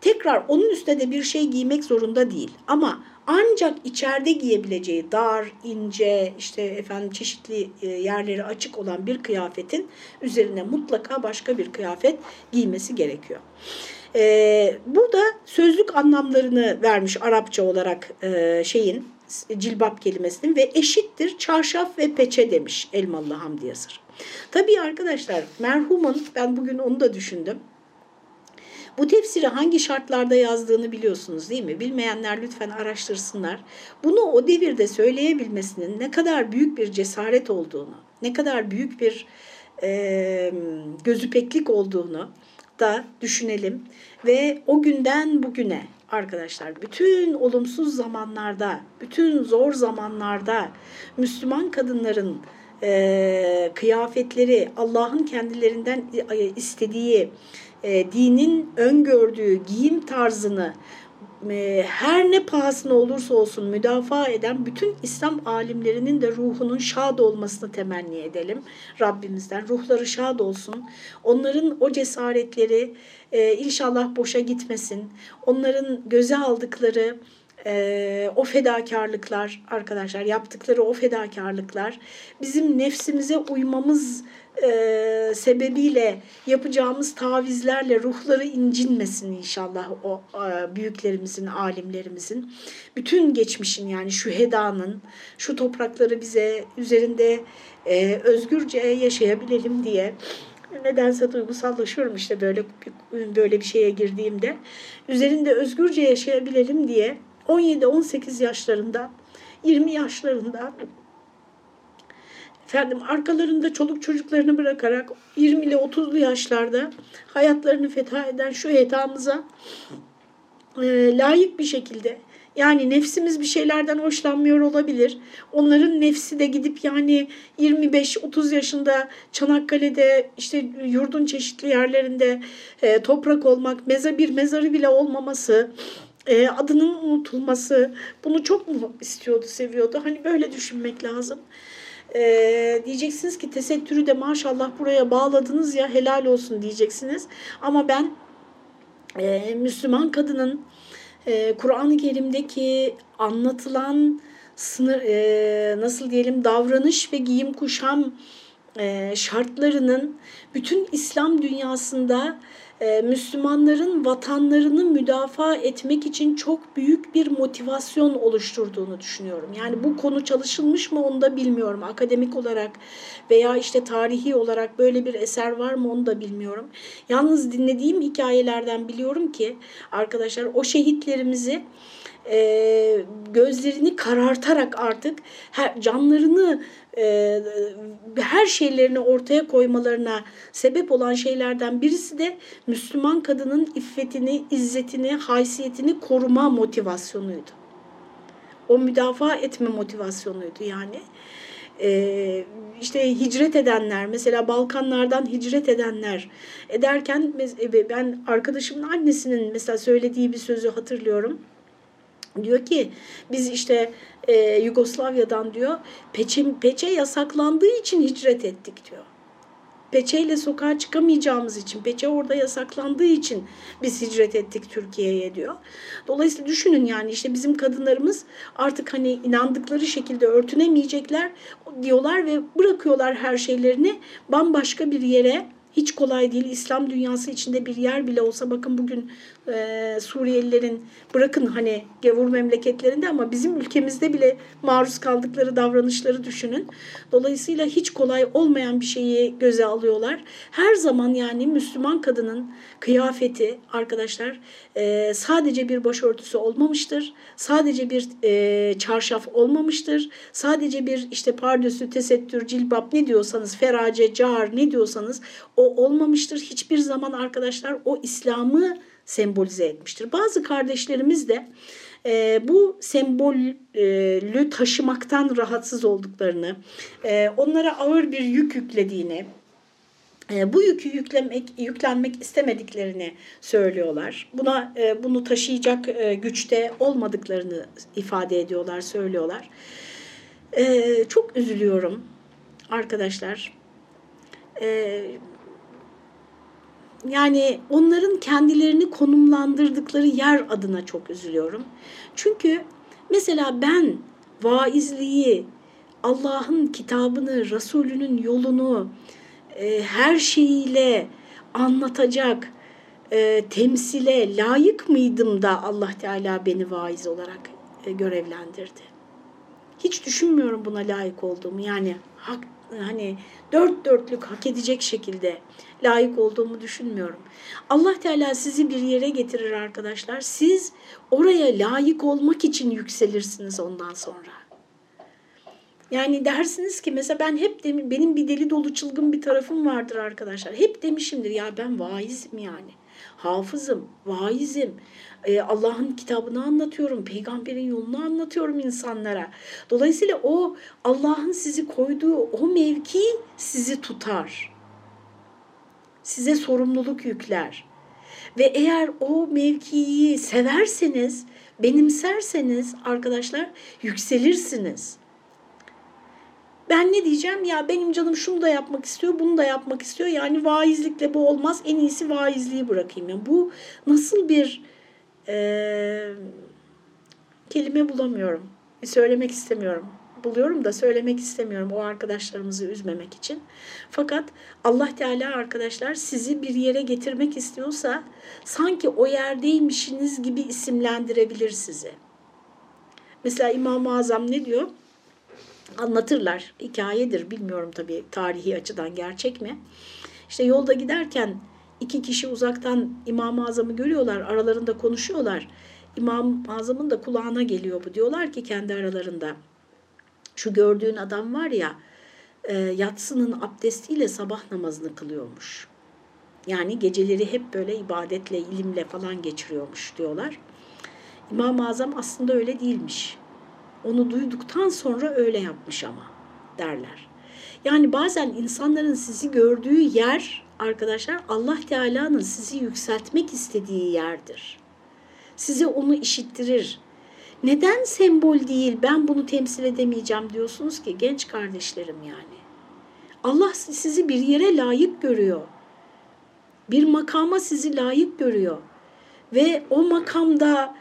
Tekrar onun üstüne de bir şey giymek zorunda değil. Ama ancak içeride giyebileceği dar, ince, işte efendim çeşitli e, yerleri açık olan bir kıyafetin üzerine mutlaka başka bir kıyafet giymesi gerekiyor. Ee, burada sözlük anlamlarını vermiş Arapça olarak e, şeyin cilbap kelimesinin ve eşittir çarşaf ve peçe demiş Elmalı Hamdi Yazır. Tabii arkadaşlar merhumun ben bugün onu da düşündüm. Bu tefsiri hangi şartlarda yazdığını biliyorsunuz değil mi? Bilmeyenler lütfen araştırsınlar. Bunu o devirde söyleyebilmesinin ne kadar büyük bir cesaret olduğunu, ne kadar büyük bir e, gözüpeklik olduğunu da düşünelim. Ve o günden bugüne arkadaşlar bütün olumsuz zamanlarda, bütün zor zamanlarda Müslüman kadınların e, kıyafetleri Allah'ın kendilerinden istediği e, dinin öngördüğü giyim tarzını e, her ne pahasına olursa olsun müdafaa eden bütün İslam alimlerinin de ruhunun şad olmasını temenni edelim Rabbimizden. Ruhları şad olsun. Onların o cesaretleri e, inşallah boşa gitmesin. Onların göze aldıkları e, o fedakarlıklar arkadaşlar yaptıkları o fedakarlıklar bizim nefsimize uymamız e, sebebiyle yapacağımız tavizlerle ruhları incinmesin inşallah o e, büyüklerimizin, alimlerimizin. Bütün geçmişin yani şu hedanın, şu toprakları bize üzerinde e, özgürce yaşayabilelim diye nedense duygusallaşıyorum işte böyle böyle bir şeye girdiğimde. Üzerinde özgürce yaşayabilelim diye 17-18 yaşlarında, 20 yaşlarında efendim arkalarında çoluk çocuklarını bırakarak 20 ile 30'lu yaşlarda hayatlarını feda eden şu etamıza e, layık bir şekilde yani nefsimiz bir şeylerden hoşlanmıyor olabilir. Onların nefsi de gidip yani 25-30 yaşında Çanakkale'de işte yurdun çeşitli yerlerinde e, toprak olmak, meza bir mezarı bile olmaması, e, adının unutulması bunu çok mu istiyordu, seviyordu? Hani böyle düşünmek lazım. E, diyeceksiniz ki tesettürü de maşallah buraya bağladınız ya helal olsun diyeceksiniz. Ama ben e, Müslüman kadının e, Kur'an-ı Kerim'deki anlatılan sınır e, nasıl diyelim davranış ve giyim kuşam e, şartlarının bütün İslam dünyasında Müslümanların vatanlarını müdafaa etmek için çok büyük bir motivasyon oluşturduğunu düşünüyorum. Yani bu konu çalışılmış mı onu da bilmiyorum. Akademik olarak veya işte tarihi olarak böyle bir eser var mı onu da bilmiyorum. Yalnız dinlediğim hikayelerden biliyorum ki arkadaşlar o şehitlerimizi e, gözlerini karartarak artık her, canlarını e, her şeylerini ortaya koymalarına sebep olan şeylerden birisi de Müslüman kadının iffetini, izzetini, haysiyetini koruma motivasyonuydu. O müdafaa etme motivasyonuydu yani. Ee, işte hicret edenler mesela Balkanlardan hicret edenler ederken ben arkadaşımın annesinin mesela söylediği bir sözü hatırlıyorum Diyor ki biz işte e, Yugoslavya'dan diyor peçe, peçe yasaklandığı için hicret ettik diyor. Peçeyle sokağa çıkamayacağımız için, peçe orada yasaklandığı için biz hicret ettik Türkiye'ye diyor. Dolayısıyla düşünün yani işte bizim kadınlarımız artık hani inandıkları şekilde örtünemeyecekler diyorlar ve bırakıyorlar her şeylerini bambaşka bir yere hiç kolay değil. İslam dünyası içinde bir yer bile olsa bakın bugün e, Suriyelilerin bırakın hani gavur memleketlerinde ama bizim ülkemizde bile maruz kaldıkları davranışları düşünün. Dolayısıyla hiç kolay olmayan bir şeyi göze alıyorlar. Her zaman yani Müslüman kadının kıyafeti arkadaşlar e, sadece bir başörtüsü olmamıştır. Sadece bir e, çarşaf olmamıştır. Sadece bir işte pardösü, tesettür, cilbap ne diyorsanız, ferace, car ne diyorsanız o olmamıştır. Hiçbir zaman arkadaşlar o İslam'ı sembolize etmiştir. Bazı kardeşlerimiz de e, bu sembolü taşımaktan rahatsız olduklarını, e, onlara ağır bir yük yüklediğini, e, bu yükü yüklemek, yüklenmek istemediklerini söylüyorlar. Buna e, bunu taşıyacak e, güçte olmadıklarını ifade ediyorlar, söylüyorlar. E, çok üzülüyorum arkadaşlar. E, yani onların kendilerini konumlandırdıkları yer adına çok üzülüyorum. Çünkü mesela ben vaizliği, Allah'ın kitabını, Resulünün yolunu e, her şeyiyle anlatacak e, temsile layık mıydım da Allah Teala beni vaiz olarak e, görevlendirdi. Hiç düşünmüyorum buna layık olduğumu. Yani hak, hani dört dörtlük hak edecek şekilde layık olduğumu düşünmüyorum. Allah Teala sizi bir yere getirir arkadaşlar. Siz oraya layık olmak için yükselirsiniz ondan sonra. Yani dersiniz ki mesela ben hep demin benim bir deli dolu çılgın bir tarafım vardır arkadaşlar. Hep demişimdir ya ben vaizim yani. Hafızım, vaizim. Ee, Allah'ın kitabını anlatıyorum, peygamberin yolunu anlatıyorum insanlara. Dolayısıyla o Allah'ın sizi koyduğu o mevki sizi tutar size sorumluluk yükler. Ve eğer o mevkiyi severseniz, benimserseniz arkadaşlar yükselirsiniz. Ben ne diyeceğim? Ya benim canım şunu da yapmak istiyor, bunu da yapmak istiyor. Yani vaizlikle bu olmaz. En iyisi vaizliği bırakayım. Yani bu nasıl bir e, kelime bulamıyorum. Söylemek istemiyorum buluyorum da söylemek istemiyorum o arkadaşlarımızı üzmemek için. Fakat Allah Teala arkadaşlar sizi bir yere getirmek istiyorsa sanki o yerdeymişiniz gibi isimlendirebilir sizi. Mesela İmam-ı Azam ne diyor? Anlatırlar. Hikayedir bilmiyorum tabii tarihi açıdan gerçek mi? İşte yolda giderken iki kişi uzaktan İmam-ı Azam'ı görüyorlar. Aralarında konuşuyorlar. İmam-ı Azam'ın da kulağına geliyor bu. Diyorlar ki kendi aralarında şu gördüğün adam var ya e, yatsının abdestiyle sabah namazını kılıyormuş. Yani geceleri hep böyle ibadetle, ilimle falan geçiriyormuş diyorlar. İmam-ı Azam aslında öyle değilmiş. Onu duyduktan sonra öyle yapmış ama derler. Yani bazen insanların sizi gördüğü yer arkadaşlar Allah Teala'nın sizi yükseltmek istediği yerdir. Size onu işittirir. Neden sembol değil ben bunu temsil edemeyeceğim diyorsunuz ki genç kardeşlerim yani. Allah sizi bir yere layık görüyor. Bir makama sizi layık görüyor. Ve o makamda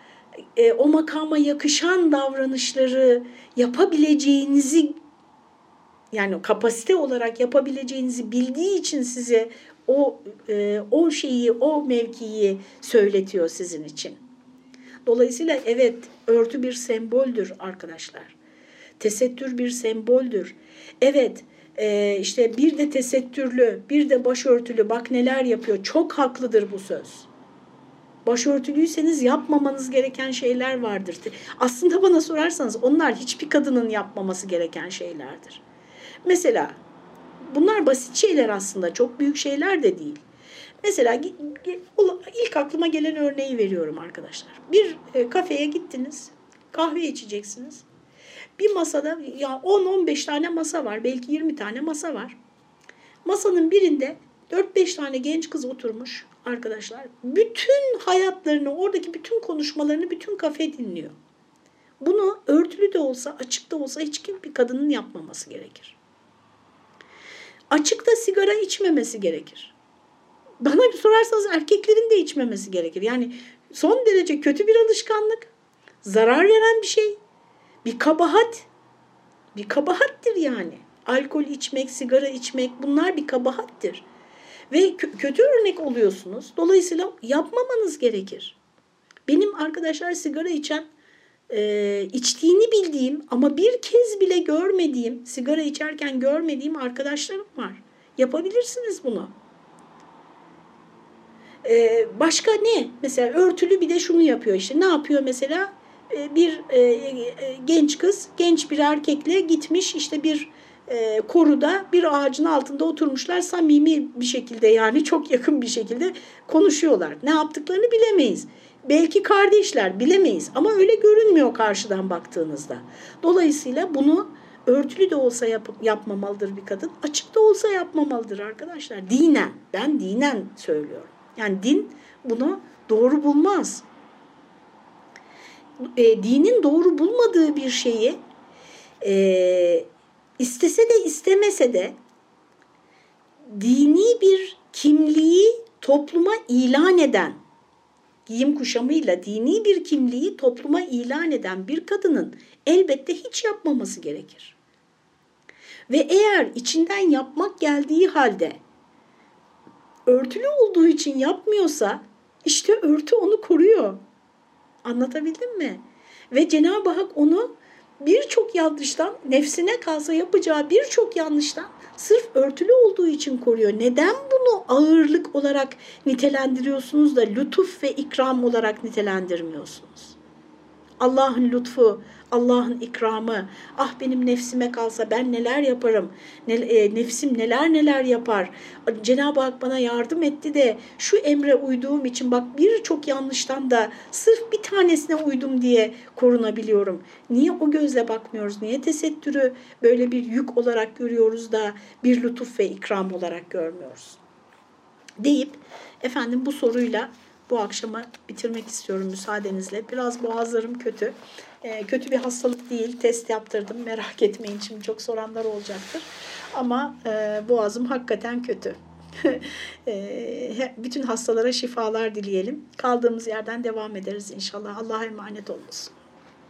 e, o makama yakışan davranışları yapabileceğinizi yani kapasite olarak yapabileceğinizi bildiği için size o e, o şeyi, o mevkiyi söyletiyor sizin için. Dolayısıyla evet örtü bir semboldür arkadaşlar. Tesettür bir semboldür. Evet e, işte bir de tesettürlü, bir de başörtülü bak neler yapıyor. Çok haklıdır bu söz. Başörtülüyseniz yapmamanız gereken şeyler vardır. Aslında bana sorarsanız onlar hiçbir kadının yapmaması gereken şeylerdir. Mesela bunlar basit şeyler aslında çok büyük şeyler de değil. Mesela ilk aklıma gelen örneği veriyorum arkadaşlar. Bir e, kafeye gittiniz, kahve içeceksiniz. Bir masada ya 10-15 tane masa var, belki 20 tane masa var. Masanın birinde 4-5 tane genç kız oturmuş arkadaşlar. Bütün hayatlarını, oradaki bütün konuşmalarını bütün kafe dinliyor. Bunu örtülü de olsa, açık da olsa hiç kim bir kadının yapmaması gerekir. Açıkta sigara içmemesi gerekir. Bana sorarsanız erkeklerin de içmemesi gerekir. Yani son derece kötü bir alışkanlık. Zarar veren bir şey. Bir kabahat. Bir kabahattir yani. Alkol içmek, sigara içmek bunlar bir kabahattir. Ve kötü örnek oluyorsunuz. Dolayısıyla yapmamanız gerekir. Benim arkadaşlar sigara içen e, içtiğini bildiğim ama bir kez bile görmediğim, sigara içerken görmediğim arkadaşlarım var. Yapabilirsiniz bunu. E, başka ne? Mesela örtülü bir de şunu yapıyor işte. Ne yapıyor mesela? E, bir e, e, genç kız, genç bir erkekle gitmiş işte bir e, koruda bir ağacın altında oturmuşlar samimi bir şekilde yani çok yakın bir şekilde konuşuyorlar. Ne yaptıklarını bilemeyiz. Belki kardeşler bilemeyiz ama öyle görünmüyor karşıdan baktığınızda. Dolayısıyla bunu örtülü de olsa yap, yapmamalıdır bir kadın. Açık da olsa yapmamalıdır arkadaşlar. Dinen. Ben dinen söylüyorum. Yani din bunu doğru bulmaz. E, dinin doğru bulmadığı bir şeyi e, istese de istemese de dini bir kimliği topluma ilan eden giyim kuşamıyla dini bir kimliği topluma ilan eden bir kadının elbette hiç yapmaması gerekir. Ve eğer içinden yapmak geldiği halde örtülü olduğu için yapmıyorsa işte örtü onu koruyor. Anlatabildim mi? Ve Cenab-ı Hak onu birçok yanlıştan, nefsine kalsa yapacağı birçok yanlıştan sırf örtülü olduğu için koruyor. Neden bunu ağırlık olarak nitelendiriyorsunuz da lütuf ve ikram olarak nitelendirmiyorsunuz? Allah'ın lütfu, Allah'ın ikramı, ah benim nefsime kalsa ben neler yaparım, e, nefsim neler neler yapar. Cenab-ı Hak bana yardım etti de şu emre uyduğum için bak birçok yanlıştan da sırf bir tanesine uydum diye korunabiliyorum. Niye o gözle bakmıyoruz? Niye tesettürü böyle bir yük olarak görüyoruz da bir lütuf ve ikram olarak görmüyoruz? Deyip efendim bu soruyla bu akşama bitirmek istiyorum müsaadenizle. Biraz boğazlarım kötü. E, kötü bir hastalık değil. Test yaptırdım. Merak etmeyin şimdi çok soranlar olacaktır. Ama e, boğazım hakikaten kötü. e, bütün hastalara şifalar dileyelim. Kaldığımız yerden devam ederiz inşallah. Allah'a emanet olunuz.